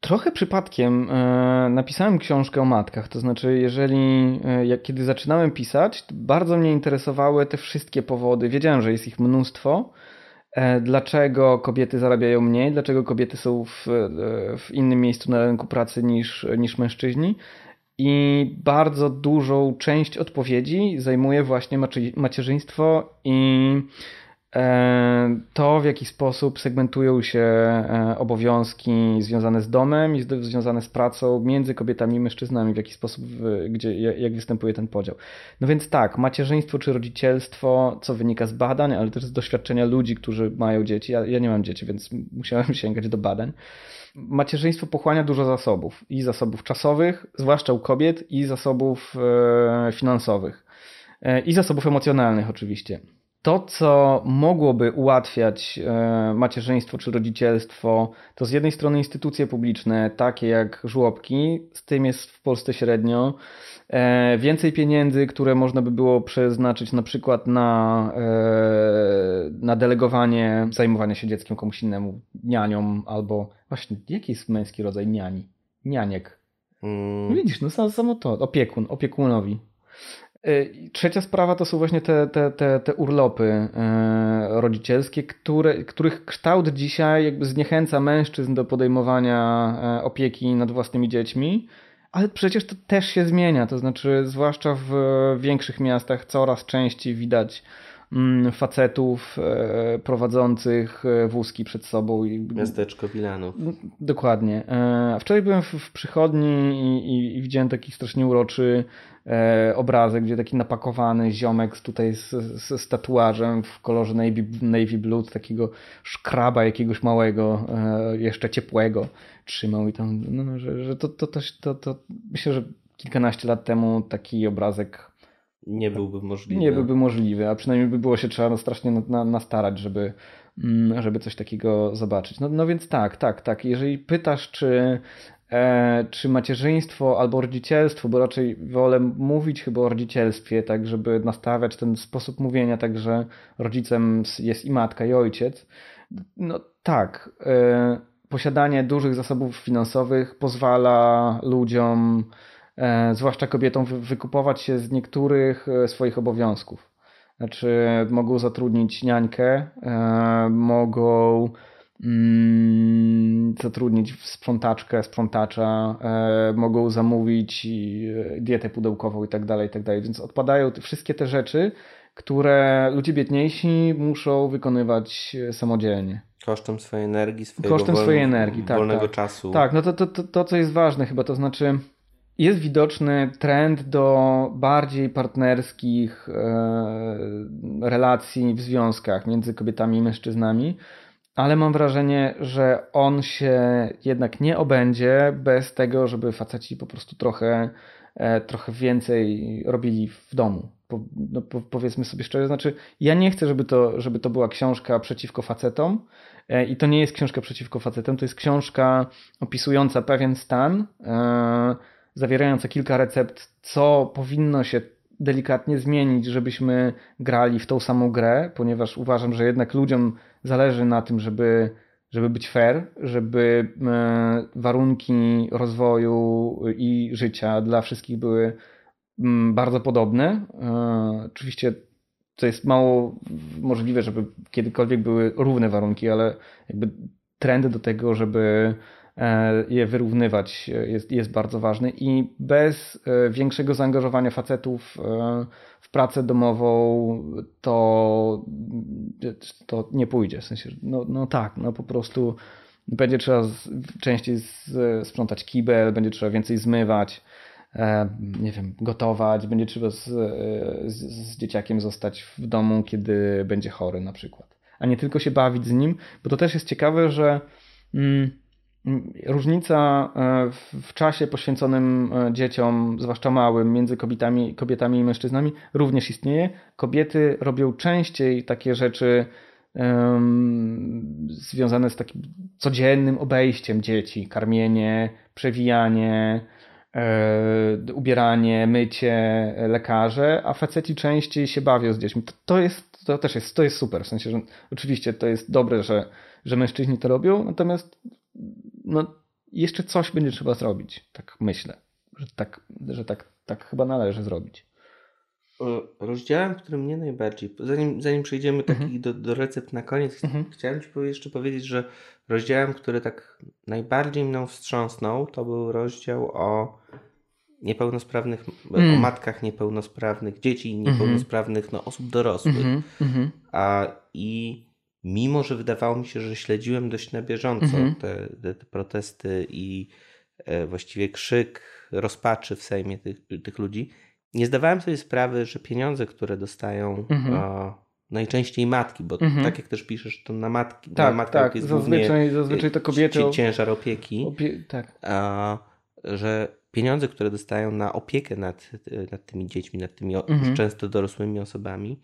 Trochę przypadkiem e, napisałem książkę o matkach, to znaczy, jeżeli, e, jak kiedy zaczynałem pisać, bardzo mnie interesowały te wszystkie powody. Wiedziałem, że jest ich mnóstwo. E, dlaczego kobiety zarabiają mniej, dlaczego kobiety są w, w innym miejscu na rynku pracy niż, niż mężczyźni. I bardzo dużą część odpowiedzi zajmuje właśnie macierzyństwo i to, w jaki sposób segmentują się e, obowiązki związane z domem i związane z pracą między kobietami i mężczyznami, w jaki sposób, gdzie, jak występuje ten podział. No więc tak, macierzyństwo czy rodzicielstwo, co wynika z badań, ale też z doświadczenia ludzi, którzy mają dzieci. Ja, ja nie mam dzieci, więc musiałem sięgać do badań. Macierzyństwo pochłania dużo zasobów i zasobów czasowych, zwłaszcza u kobiet, i zasobów e, finansowych, i zasobów emocjonalnych oczywiście to, co mogłoby ułatwiać e, macierzyństwo czy rodzicielstwo, to z jednej strony instytucje publiczne, takie jak żłobki, z tym jest w Polsce średnio. E, więcej pieniędzy, które można by było przeznaczyć na przykład na, e, na delegowanie zajmowania się dzieckiem komuś innemu, nianiom albo właśnie jaki jest męski rodzaj niani? Nianiek. Mm. Widzisz, no samo to, opiekun, opiekunowi. Y, trzecia sprawa to są właśnie te, te, te, te urlopy y, rodzicielskie, które, których kształt dzisiaj jakby zniechęca mężczyzn do podejmowania y, opieki nad własnymi dziećmi, ale przecież to też się zmienia, to znaczy zwłaszcza w większych miastach coraz częściej widać mm, facetów e, prowadzących e, wózki przed sobą. Miasteczko Wilanów. Dokładnie. A wczoraj byłem w, przychodni i, i, i, widziałem taki strasznie uroczy e, obrazek, gdzie taki napakowany ziomek tutaj z, z, z tatuażem w kolorze navy, navy blue, takiego szkraba jakiegoś małego, e, jeszcze ciepłego trzymał i tam, no, że, że to, to, to, to, to myślę, że kilkanaście lat temu taki obrazek nie byłby możliwy. Nie byłby możliwy, a przynajmniej by było się trzeba strasznie nastarać, żeby, mm, żeby coś takiego zobaczyć. No, no więc tak, tak, tak. Jeżeli pytasz, czy, e, czy macierzyństwo albo rodzicielstwo, bo raczej wolę mówić chyba o rodzicielstwie, tak, żeby nastawiać ten sposób mówienia, tak, że rodzicem jest i matka, i ojciec. No tak. E, posiadanie dużych zasobów finansowych pozwala ludziom E, zwłaszcza kobietom, wykupować się z niektórych e, swoich obowiązków. Znaczy, mogą zatrudnić niańkę, e, mogą zatrudnić sprzątaczkę, sprzątacza, mogą zamówić dietę pudełkową i tak dalej, i tak dalej. Więc odpadają wszystkie te rzeczy, które ludzie biedniejsi muszą wykonywać samodzielnie. Kosztem swojej energii, swojego Kosztem swojej energii, tak, wolnego tak. czasu. Tak, no to, to, to, to, co jest ważne chyba, to znaczy jest widoczny trend do bardziej partnerskich e, relacji w związkach między kobietami i mężczyznami, ale mam wrażenie, że on się jednak nie obędzie bez tego, żeby faceci po prostu trochę, e, trochę więcej robili w domu. Po, no, po, powiedzmy sobie szczerze, znaczy ja nie chcę, żeby to, żeby to była książka przeciwko facetom e, i to nie jest książka przeciwko facetom, to jest książka opisująca pewien stan, zawierająca kilka recept, co powinno się delikatnie zmienić, żebyśmy grali w tą samą grę, ponieważ uważam, że jednak ludziom zależy na tym, żeby, żeby być fair, żeby e, warunki rozwoju i życia dla wszystkich były mm, bardzo podobne. E, oczywiście to jest mało możliwe, żeby kiedykolwiek były równe warunki, ale jakby trend do tego, żeby je wyrównywać e, jest, jest bardzo ważny i bez e, większego zaangażowania facetów w pracę domową to, to nie pójdzie. W sensie, no, no tak, no po prostu będzie trzeba częściej sprzątać kibel, będzie trzeba więcej zmywać, nie wiem, gotować, będzie trzeba z, z, z dzieciakiem zostać w domu, kiedy będzie chory na przykład. A nie tylko się bawić z nim, bo to też jest ciekawe, że mm, Różnica e, w czasie poświęconym e, dzieciom, zwłaszcza małym, między kobietami, kobietami i mężczyznami również istnieje. Kobiety robią częściej takie rzeczy um, związane z takim codziennym obejściem dzieci, karmienie, przewijanie, e, ubieranie, mycie, lekarze, a faceci częściej się bawią z dziećmi. To, to, jest, to też jest, to jest super, w sensie, że oczywiście to jest dobre, że, że mężczyźni to robią, natomiast no, jeszcze coś będzie trzeba zrobić, tak myślę, że tak, że tak, tak chyba należy zrobić. Rozdziałem, który mnie najbardziej, zanim, zanim przejdziemy mhm. do, do recept na koniec, mhm. chciałem Ci jeszcze powiedzieć, że rozdziałem, który tak najbardziej mną wstrząsnął, to był rozdział o niepełnosprawnych, mm. o matkach niepełnosprawnych, dzieci mhm. niepełnosprawnych, no, osób dorosłych. Mm -hmm. A, I mimo że wydawało mi się, że śledziłem dość na bieżąco mhm. te, te, te, protesty i e, właściwie krzyk rozpaczy w Sejmie tych, tych ludzi, nie zdawałem sobie sprawy, że pieniądze, które dostają mhm. o, najczęściej matki, bo mhm. tak jak też piszesz, to na matki, tak, na matkę tak. jest zazwyczaj, zazwyczaj to kobiety. Ciężar opieki. Opie... tak. A, że pieniądze, które dostają na opiekę nad, nad tymi dziećmi, nad tymi mhm. często dorosłymi osobami,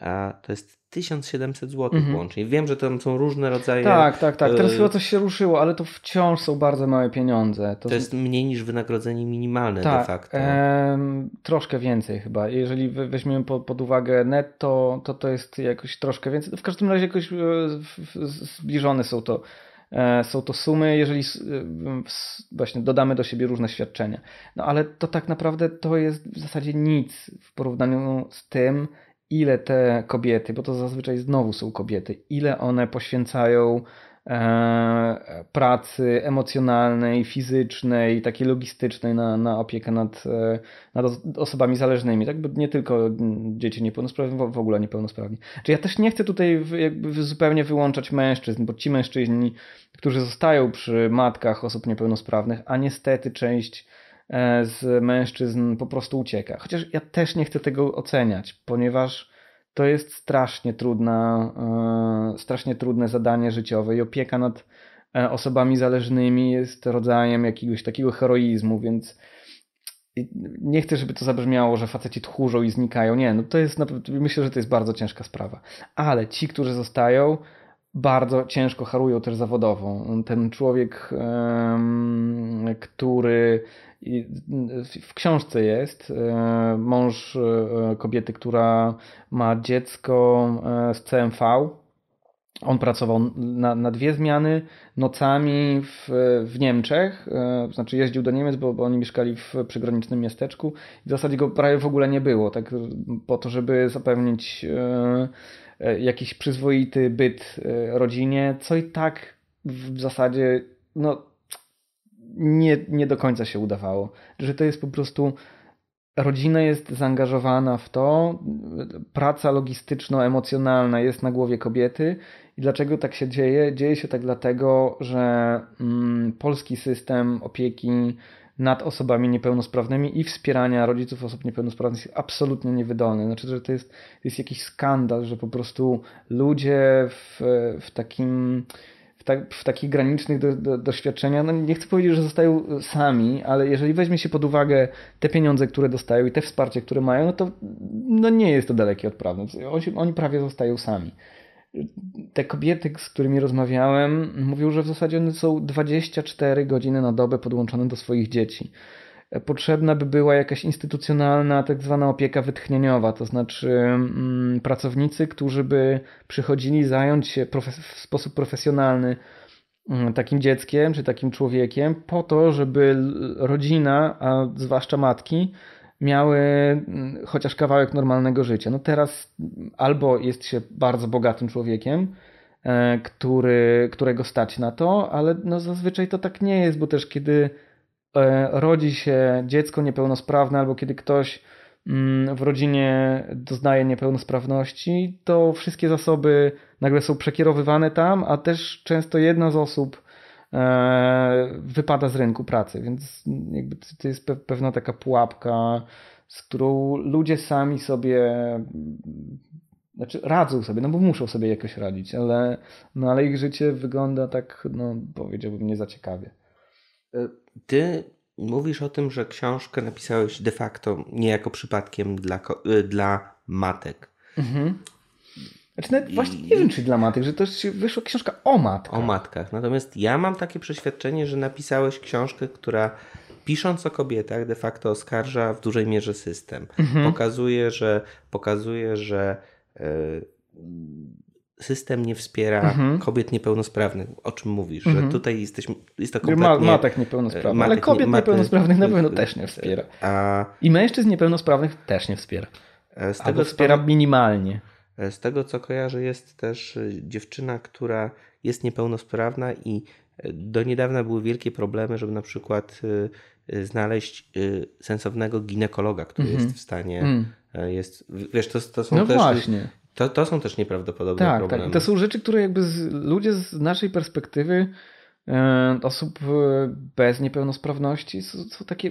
a to jest 1700 zł mhm. łącznie. Wiem, że tam są różne rodzaje. Tak, tak, tak. Teraz y, chyba coś się ruszyło, ale to wciąż są bardzo małe pieniądze. To, to jest mniej niż wynagrodzenie minimalne tak, de facto. Em, troszkę więcej chyba. Jeżeli weźmiemy pod, pod uwagę netto, to to jest jakoś troszkę więcej. W każdym razie jakoś e, zbliżone są to e, są to sumy, jeżeli e, właśnie dodamy do siebie różne świadczenia. No ale to tak naprawdę to jest w zasadzie nic w porównaniu z tym, ile te kobiety, bo to zazwyczaj znowu są kobiety, ile one poświęcają e, pracy emocjonalnej, fizycznej, takiej logistycznej na, na opiekę nad, e, nad osobami zależnymi, tak? Bo nie tylko dzieci niepełnosprawne, w ogóle niepełnosprawni. Czy ja też nie chcę tutaj jakby zupełnie wyłączać mężczyzn, bo ci mężczyźni, którzy zostają przy matkach osób niepełnosprawnych, a niestety część z mężczyzn po prostu ucieka. Chociaż ja też nie chcę tego oceniać, ponieważ to jest strasznie trudna, e, strasznie trudne zadanie życiowe i opieka nad e, osobami zależnymi jest rodzajem jakiegoś takiego heroizmu, więc nie chcę, żeby to zabrzmiało, że faceci tchórzą i znikają. Nie, no to jest, myślę, że to jest bardzo ciężka sprawa. Ale ci, którzy zostają, bardzo ciężko harują też zawodowo. Ten człowiek, który w książce jest e, mąż e, kobiety, która ma dziecko e, z CMV. On pracował na, na dwie zmiany nocami w, w Niemczech, znaczy jeździł do Niemiec, bo, bo oni mieszkali w przygranicznym miasteczku i w zasadzie go prawie w ogóle nie było, tak po to, żeby zapewnić jakiś przyzwoity byt rodzinie, co i tak w zasadzie no, nie, nie do końca się udawało. Że to jest po prostu rodzina jest zaangażowana w to, praca logistyczno-emocjonalna jest na głowie kobiety. I dlaczego tak się dzieje? Dzieje się tak dlatego, że mm, polski system opieki nad osobami niepełnosprawnymi i wspierania rodziców osób niepełnosprawnych jest absolutnie niewydolny. Znaczy, że to jest, jest jakiś skandal, że po prostu ludzie w, w takim w, tak, w takich granicznych do, do, doświadczeniach, no nie chcę powiedzieć, że zostają sami, ale jeżeli weźmie się pod uwagę te pieniądze, które dostają i te wsparcie, które mają, no to no nie jest to dalekie od prawdy. Oni prawie zostają sami. Te kobiety, z którymi rozmawiałem, mówią, że w zasadzie one są 24 godziny na dobę podłączone do swoich dzieci. Potrzebna by była jakaś instytucjonalna, tak zwana opieka wytchnieniowa, to znaczy mm, pracownicy, którzy by przychodzili zająć się w sposób profesjonalny mm, takim dzieckiem czy takim człowiekiem, po to, żeby rodzina, a zwłaszcza matki, miały mm, chociaż kawałek normalnego życia. No teraz albo jest się bardzo bogatym człowiekiem, e, który, którego stać na to, ale no zazwyczaj to tak nie jest, bo też kiedy E, rodzi się dziecko niepełnosprawne albo kiedy ktoś mm, w rodzinie doznaje niepełnosprawności, to wszystkie zasoby nagle są przekierowywane tam, a też często jedna z osób wypada z rynku pracy, więc jakby to jest pewna taka pułapka, z którą ludzie sami sobie znaczy radzą sobie, no bo muszą sobie jakoś radzić, ale, no ale ich życie wygląda tak, no powiedziałbym, nie za ciekawie. E, ty mówisz o tym, że książkę napisałeś de facto niejako przypadkiem dla, y, dla matek. Mhm. Znaczy nawet właśnie nie wiem, czy dla matek, że to wyszła książka o matkach. O matkach. Natomiast ja mam takie przeświadczenie, że napisałeś książkę, która pisząc o kobietach de facto oskarża w dużej mierze system. Mhm. Pokazuje, że pokazuje, że yy, system nie wspiera mhm. kobiet niepełnosprawnych, o czym mówisz, mhm. że tutaj jesteśmy, jest to kompletnie... Ma, matek niepełnosprawnych, matek, ale kobiet matek, niepełnosprawnych na pewno też nie wspiera. A... I mężczyzn niepełnosprawnych też nie wspiera. E, z tego, Albo wspiera minimalnie. E, z tego co kojarzę jest też e, dziewczyna, która jest niepełnosprawna i do niedawna były wielkie problemy, żeby na przykład znaleźć sensownego ginekologa, który mhm. jest w stanie mm. jest, wiesz, to, to są no też właśnie. To, to są też nieprawdopodobne tak, problemy. Tak, to są rzeczy, które jakby z, ludzie z naszej perspektywy e, osób e, bez niepełnosprawności są, są, takie...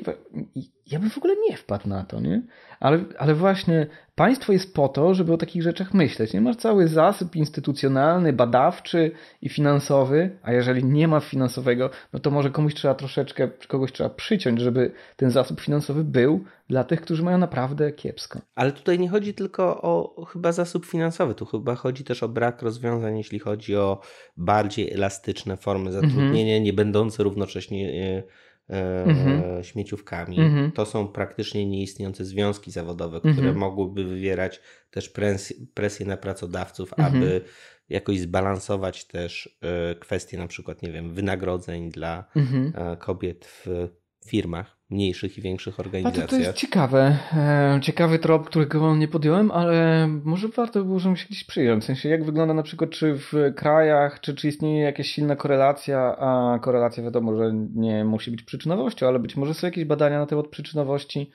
Ja bym w ogóle nie wpadł na to, nie? Ale, ale właśnie państwo jest po to, żeby o takich rzeczach myśleć. Nie masz cały zasyp instytucjonalny, badawczy i finansowy, a jeżeli nie ma finansowego, no to może komuś trzeba troszeczkę, kogoś trzeba przyciąć, żeby ten zasób finansowy był dla tych, którzy mają naprawdę kiepsko. Ale tutaj nie chodzi tylko o chyba zasób finansowy, tu chyba chodzi też o brak rozwiązań, jeśli chodzi o bardziej elastyczne formy zatrudnienia, mm -hmm. nie będące równocześnie e, mhm. śmieciówkami. Mhm. To są praktycznie nieistniejące związki zawodowe, które mhm. mogłyby wywierać też presję, presję na pracodawców, mhm. aby jakoś zbalansować też e, kwestie na przykład, nie wiem, wynagrodzeń dla mhm. e, kobiet w firmach mniejszych i większych A organizacjach. to, to jest ciekawe. E, ciekawy trop, którego nie podjąłem, ale może warto było, żebym się gdzieś przyjął. W sensie, jak wygląda na przykład, czy w krajach, czy, czy istnieje jakaś silna korelacja, a korelacja wiadomo, że nie musi być przyczynowością, ale być może są jakieś badania na temat przyczynowości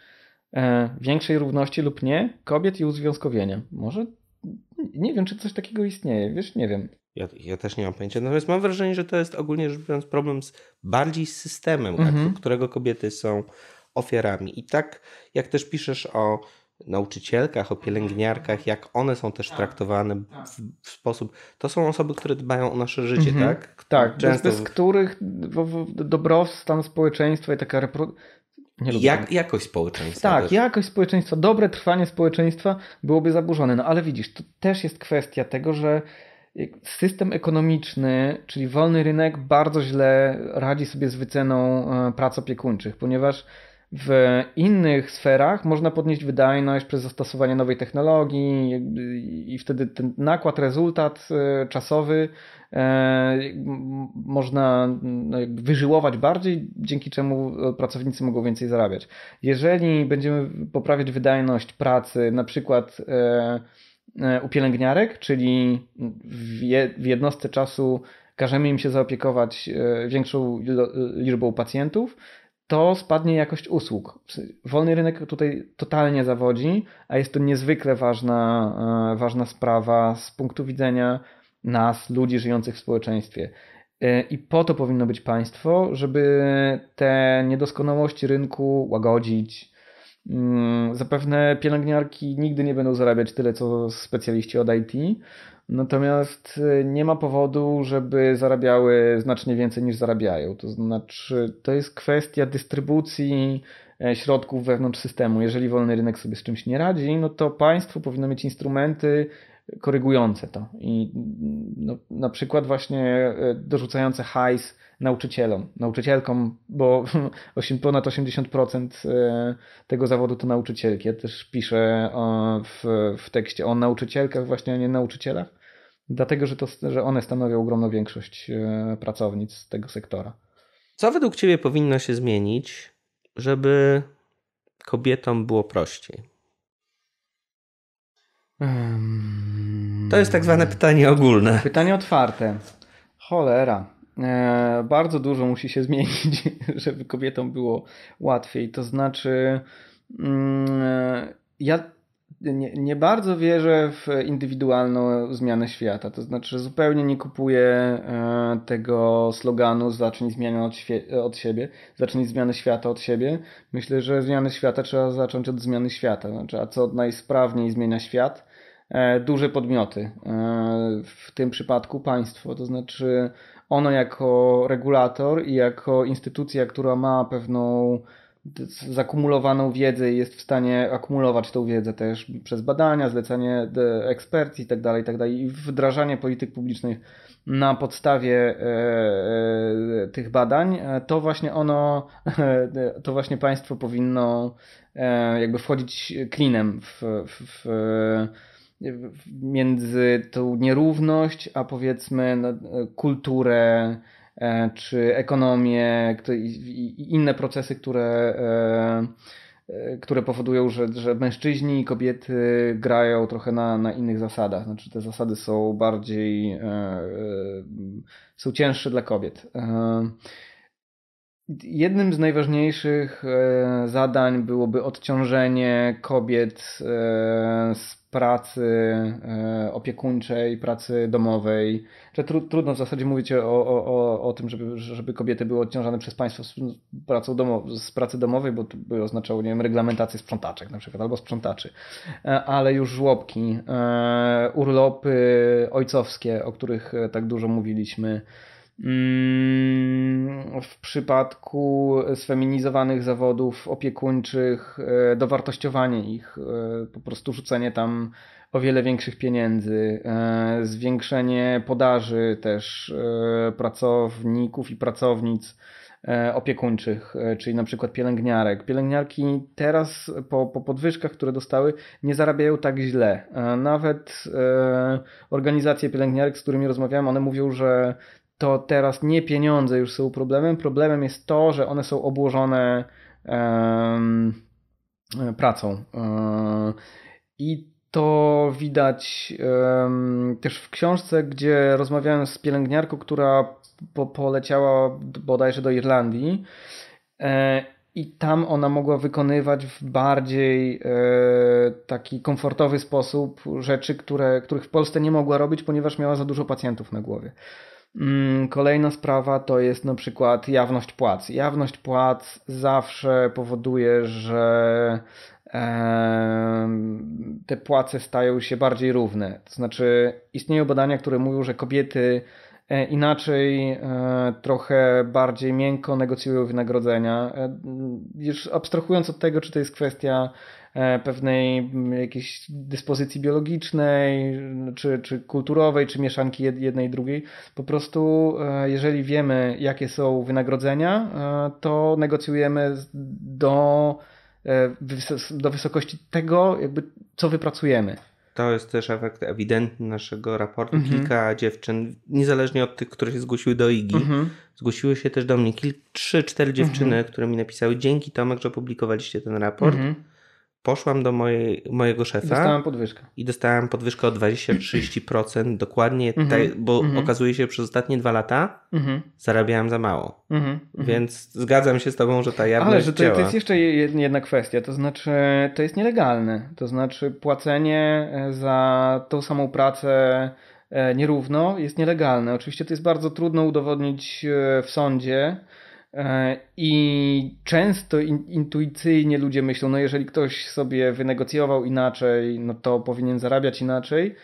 e, większej równości lub nie kobiet i uzwiązkowienia. Może nie wiem, czy coś takiego istnieje, wiesz, nie wiem. Ja, ja też nie mam pojęcia. Natomiast mam wrażenie, że to jest ogólnie rzecz biorąc problem z, bardziej z systemem, Mhm. tak, którego kobiety są ofiarami. I tak jak też piszesz o nauczycielkach, o pielęgniarkach, jak one są też traktowane w, w sposób. To są osoby, które dbają o nasze życie, Mhm. tak? Tak, bez, Często bez których w, w, dobrostan społeczeństwa i taka repro... jak, jakość społeczeństwa. Tak, też. jakość społeczeństwa, dobre trwanie społeczeństwa byłoby zaburzone. No ale widzisz, to też jest kwestia tego, że system ekonomiczny, czyli wolny rynek, bardzo źle radzi sobie z wyceną e, prac opiekuńczych, ponieważ w innych sferach można podnieść wydajność przez zastosowanie nowej technologii i wtedy ten nakład, rezultat e, czasowy e, można no, wyżyłować bardziej, dzięki czemu e, pracownicy mogą więcej zarabiać. Jeżeli będziemy poprawiać wydajność pracy, na przykład u pielęgniarek, czyli w, je, w jednostce czasu każemy im się zaopiekować większą liczbą pacjentów, to spadnie jakość usług. Wolny rynek tutaj totalnie zawodzi, a jest to niezwykle ważna, e, ważna sprawa z punktu widzenia nas, ludzi żyjących w społeczeństwie. E, I po to powinno być państwo, żeby te niedoskonałości rynku łagodzić. Mm, Zapewne pielęgniarki nigdy nie będą zarabiać tyle, co specjaliści od IT, natomiast e, nie ma powodu, żeby zarabiały znacznie więcej niż zarabiają. To znaczy, to jest kwestia dystrybucji e, środków wewnątrz systemu. Jeżeli wolny rynek sobie z czymś nie radzi, no to państwo powinno mieć instrumenty korygujące to. I no, na przykład właśnie e, dorzucające hajs nauczycielom, nauczycielkom, bo ponad 80% e, tego zawodu to nauczycielki. Ja też piszę w, w tekście o nauczycielkach właśnie, a nie nauczycielach, dlatego, że, to, że one stanowią ogromną większość e, pracownic tego sektora. Co według Ciebie powinno się zmienić, żeby kobietom było prościej? To jest tak zwane pytanie ogólne. Pytanie otwarte. Cholera. E, bardzo dużo musi się zmienić, żeby kobietom było łatwiej. To znaczy, mm, e, ja nie, nie bardzo wierzę w indywidualną zmianę świata. To znaczy, zupełnie nie kupuję e, tego sloganu zacznij zmianę od, od siebie, zacznij zmianę świata od siebie. Myślę, że zmianę świata trzeba zacząć od zmiany świata. Znaczy, a co najsprawniej zmienia świat? Duże podmioty, w tym przypadku państwo, to znaczy ono jako regulator i jako instytucja, która ma pewną zakumulowaną wiedzę i jest w stanie akumulować tą wiedzę też przez badania, zlecanie ekspercji i tak dalej, i tak i wdrażanie polityk publicznych na podstawie e, e, tych badań, e, to właśnie ono, to właśnie państwo powinno jakby wchodzić klinem w, w, w między tą nierówność, a powiedzmy no, kulturę e, czy ekonomię i, inne procesy, które, e, e, które powodują, że, że mężczyźni i kobiety grają trochę na, na innych zasadach. Znaczy te zasady są bardziej są cięższe dla kobiet. Jednym z najważniejszych e, zadań byłoby odciążenie kobiet e, z pracy e, opiekuńczej, pracy domowej. Trudno w zasadzie mówić o, o, o, tym, żeby, żeby kobiety były odciążane przez państwo z, pracą z pracy domowej, bo to by oznaczało, nie wiem, reglamentację sprzątaczek na przykład, albo sprzątaczy. Ale już żłobki, urlopy ojcowskie, o których tak dużo mówiliśmy. Mm, W przypadku sfeminizowanych zawodów opiekuńczych, e, dowartościowanie ich, e, po prostu rzucenie tam o wiele większych pieniędzy, e, zwiększenie podaży też pracowników i pracownic opiekuńczych, czyli na przykład pielęgniarek. Pielęgniarki teraz po, po podwyżkach, które dostały, nie zarabiają tak źle. Nawet organizacje pielęgniarek, z którymi rozmawiałem, one mówią, że to teraz nie pieniądze już są problemem. Problemem jest to, że one są obłożone pracą. I to widać też w książce, gdzie rozmawiałem z pielęgniarką, która po, poleciała bodajże do Irlandii. E, I tam ona mogła wykonywać w bardziej e, taki komfortowy sposób rzeczy, które, których w Polsce nie mogła robić, ponieważ miała za dużo pacjentów na głowie. Mm, kolejna sprawa to jest na przykład jawność płac. Jawność płac zawsze powoduje, że te płace stają się bardziej równe. To znaczy, istnieją badania, które mówią, że kobiety e, inaczej, e, trochę bardziej miękko negocjują wynagrodzenia. E, już abstrahując od tego, czy to jest kwestia pewnej jakiejś dyspozycji biologicznej, czy, czy kulturowej, czy mieszanki jednej i drugiej. Po prostu, jeżeli wiemy, jakie są wynagrodzenia, to negocjujemy do E, do wysokości tego, jakby co wypracujemy. To jest też efekt ewidentny naszego raportu. Mhm. Kilka dziewczyn, niezależnie od tych, które się zgłosiły do IGI, mhm. zgłosiły się też do mnie. Trzy, cztery dziewczyny, mhm. które mi napisały dzięki Tomek, że publikowaliście ten raport. Mhm poszłam do mojej, mojego szefa. Dostałam podwyżkę. I dostałam podwyżkę o 20-30%, dokładnie, mm -hmm. bo mm -hmm. okazuje się, że przez ostatnie dwa lata mm -hmm. zarabiałam za mało. Mhm. Więc zgadzam się z tobą, że ta jawność Ale że to, to, jest jeszcze jedna kwestia, to znaczy to jest nielegalne. To znaczy płacenie e, za tą samą pracę e, nierówno jest nielegalne. Oczywiście to jest bardzo trudno udowodnić e, w sądzie, I często intuicyjnie ludzie myślą, no jeżeli ktoś sobie wynegocjował inaczej, no to powinien zarabiać inaczej,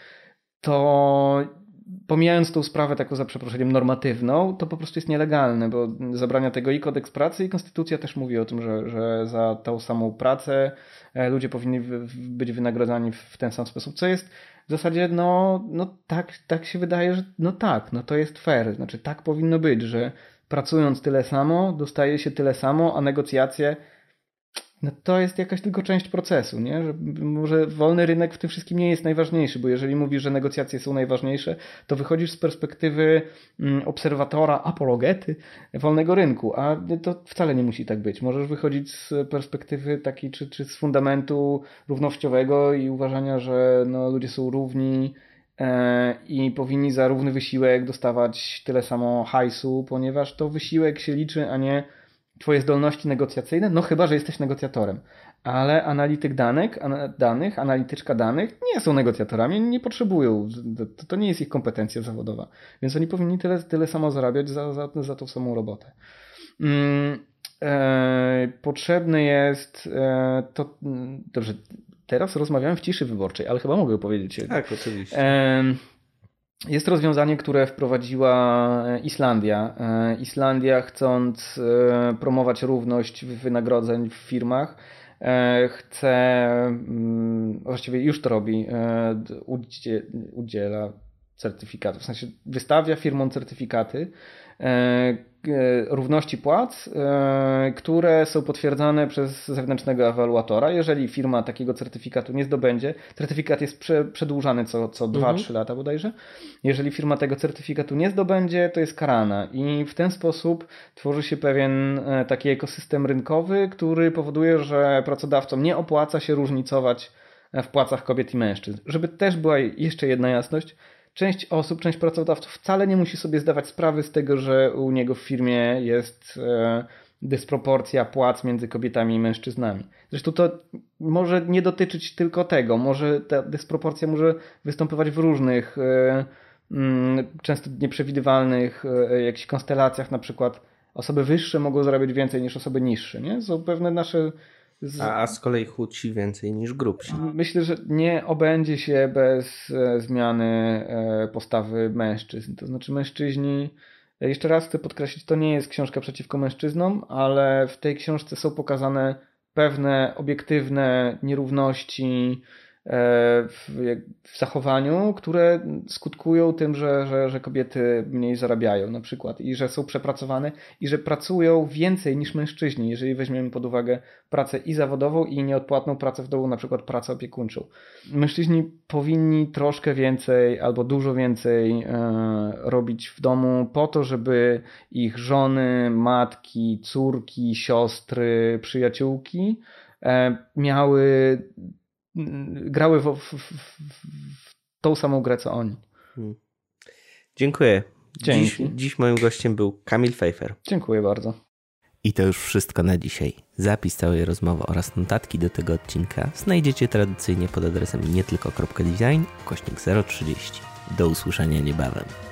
to pomijając tą sprawę taką za przeproszeniem normatywną, to po prostu jest nielegalne, bo zabrania tego i kodeks pracy i konstytucja też mówi o tym, że, że za tą samą pracę e, ludzie powinni być wynagradzani w ten sam sposób, co jest w zasadzie no, no tak, tak się wydaje, że no tak, no to jest fair, znaczy tak powinno być, że pracując tyle samo, dostaje się tyle samo, a negocjacje no to jest jakaś tylko część procesu, nie? Że może wolny rynek w tym wszystkim nie jest najważniejszy, bo jeżeli mówisz, że negocjacje są najważniejsze, to wychodzisz z perspektywy mm, obserwatora, apologety wolnego rynku, a to wcale nie musi tak być. Możesz wychodzić z perspektywy takiej, czy, czy z fundamentu równościowego i uważania, że no, ludzie są równi, i powinni za równy wysiłek dostawać tyle samo hajsu, ponieważ to wysiłek się liczy, a nie Twoje zdolności negocjacyjne, no chyba, że jesteś negocjatorem. Ale analityk danych, danych analityczka danych nie są negocjatorami, nie potrzebują, to, to nie jest ich kompetencja zawodowa. Więc oni powinni tyle, tyle samo zarabiać za, za, za tą samą robotę. Mm, e, potrzebny jest e, to, mm, dobrze, teraz rozmawiałem w ciszy wyborczej, ale chyba mogę powiedzieć. Tak, oczywiście. Jest rozwiązanie, które wprowadziła Islandia. E, Islandia, chcąc e, promować równość wynagrodzeń w firmach, e, chce, mm, właściwie już to robi, udziela certyfikatów, w sensie wystawia firmom certyfikaty, E, równości płac, e, które są potwierdzane przez zewnętrznego ewaluatora. Jeżeli firma takiego certyfikatu nie zdobędzie, certyfikat jest prze, przedłużany co, co 2-3 mhm. lata bodajże. Jeżeli firma tego certyfikatu nie zdobędzie, to jest karana i w ten sposób tworzy się pewien e, taki ekosystem rynkowy, który powoduje, że pracodawcom nie opłaca się różnicować w płacach kobiet i mężczyzn. Żeby też była jeszcze jedna jasność, część osób, część pracodawców wcale nie musi sobie zdawać sprawy z tego, że u niego w firmie jest e, dysproporcja płac między kobietami i mężczyznami. Zresztą to może nie dotyczyć tylko tego, może ta dysproporcja może występować w różnych, e, mm, często nieprzewidywalnych e, jakichś konstelacjach, na przykład osoby wyższe mogą zarabiać więcej niż osoby niższe, nie? Są pewne nasze z... A, a z kolei chudsi więcej niż grubsi. Myślę, że nie obędzie się bez e, zmiany e, postawy mężczyzn. To znaczy mężczyźni, e, jeszcze raz chcę podkreślić, to nie jest książka przeciwko mężczyznom, ale w tej książce są pokazane pewne obiektywne nierówności w, w zachowaniu, które skutkują tym, że, że, że kobiety mniej zarabiają na przykład i że są przepracowane i że pracują więcej niż mężczyźni, jeżeli weźmiemy pod uwagę pracę i zawodową i nieodpłatną pracę w domu, na przykład pracę opiekuńczą. Mężczyźni powinni troszkę więcej albo dużo więcej e, robić w domu po to, żeby ich żony, matki, córki, siostry, przyjaciółki e, miały grały w, w, w, w, tą samą grę co oni. Hmm. Dziękuję. Dziś, dziś moim gościem był Kamil Pfeiffer. Dziękuję bardzo. I to już wszystko na dzisiaj. Zapis całej rozmowy oraz notatki do tego odcinka znajdziecie tradycyjnie pod adresem nietylko.design, kośnik 030. Do usłyszenia niebawem.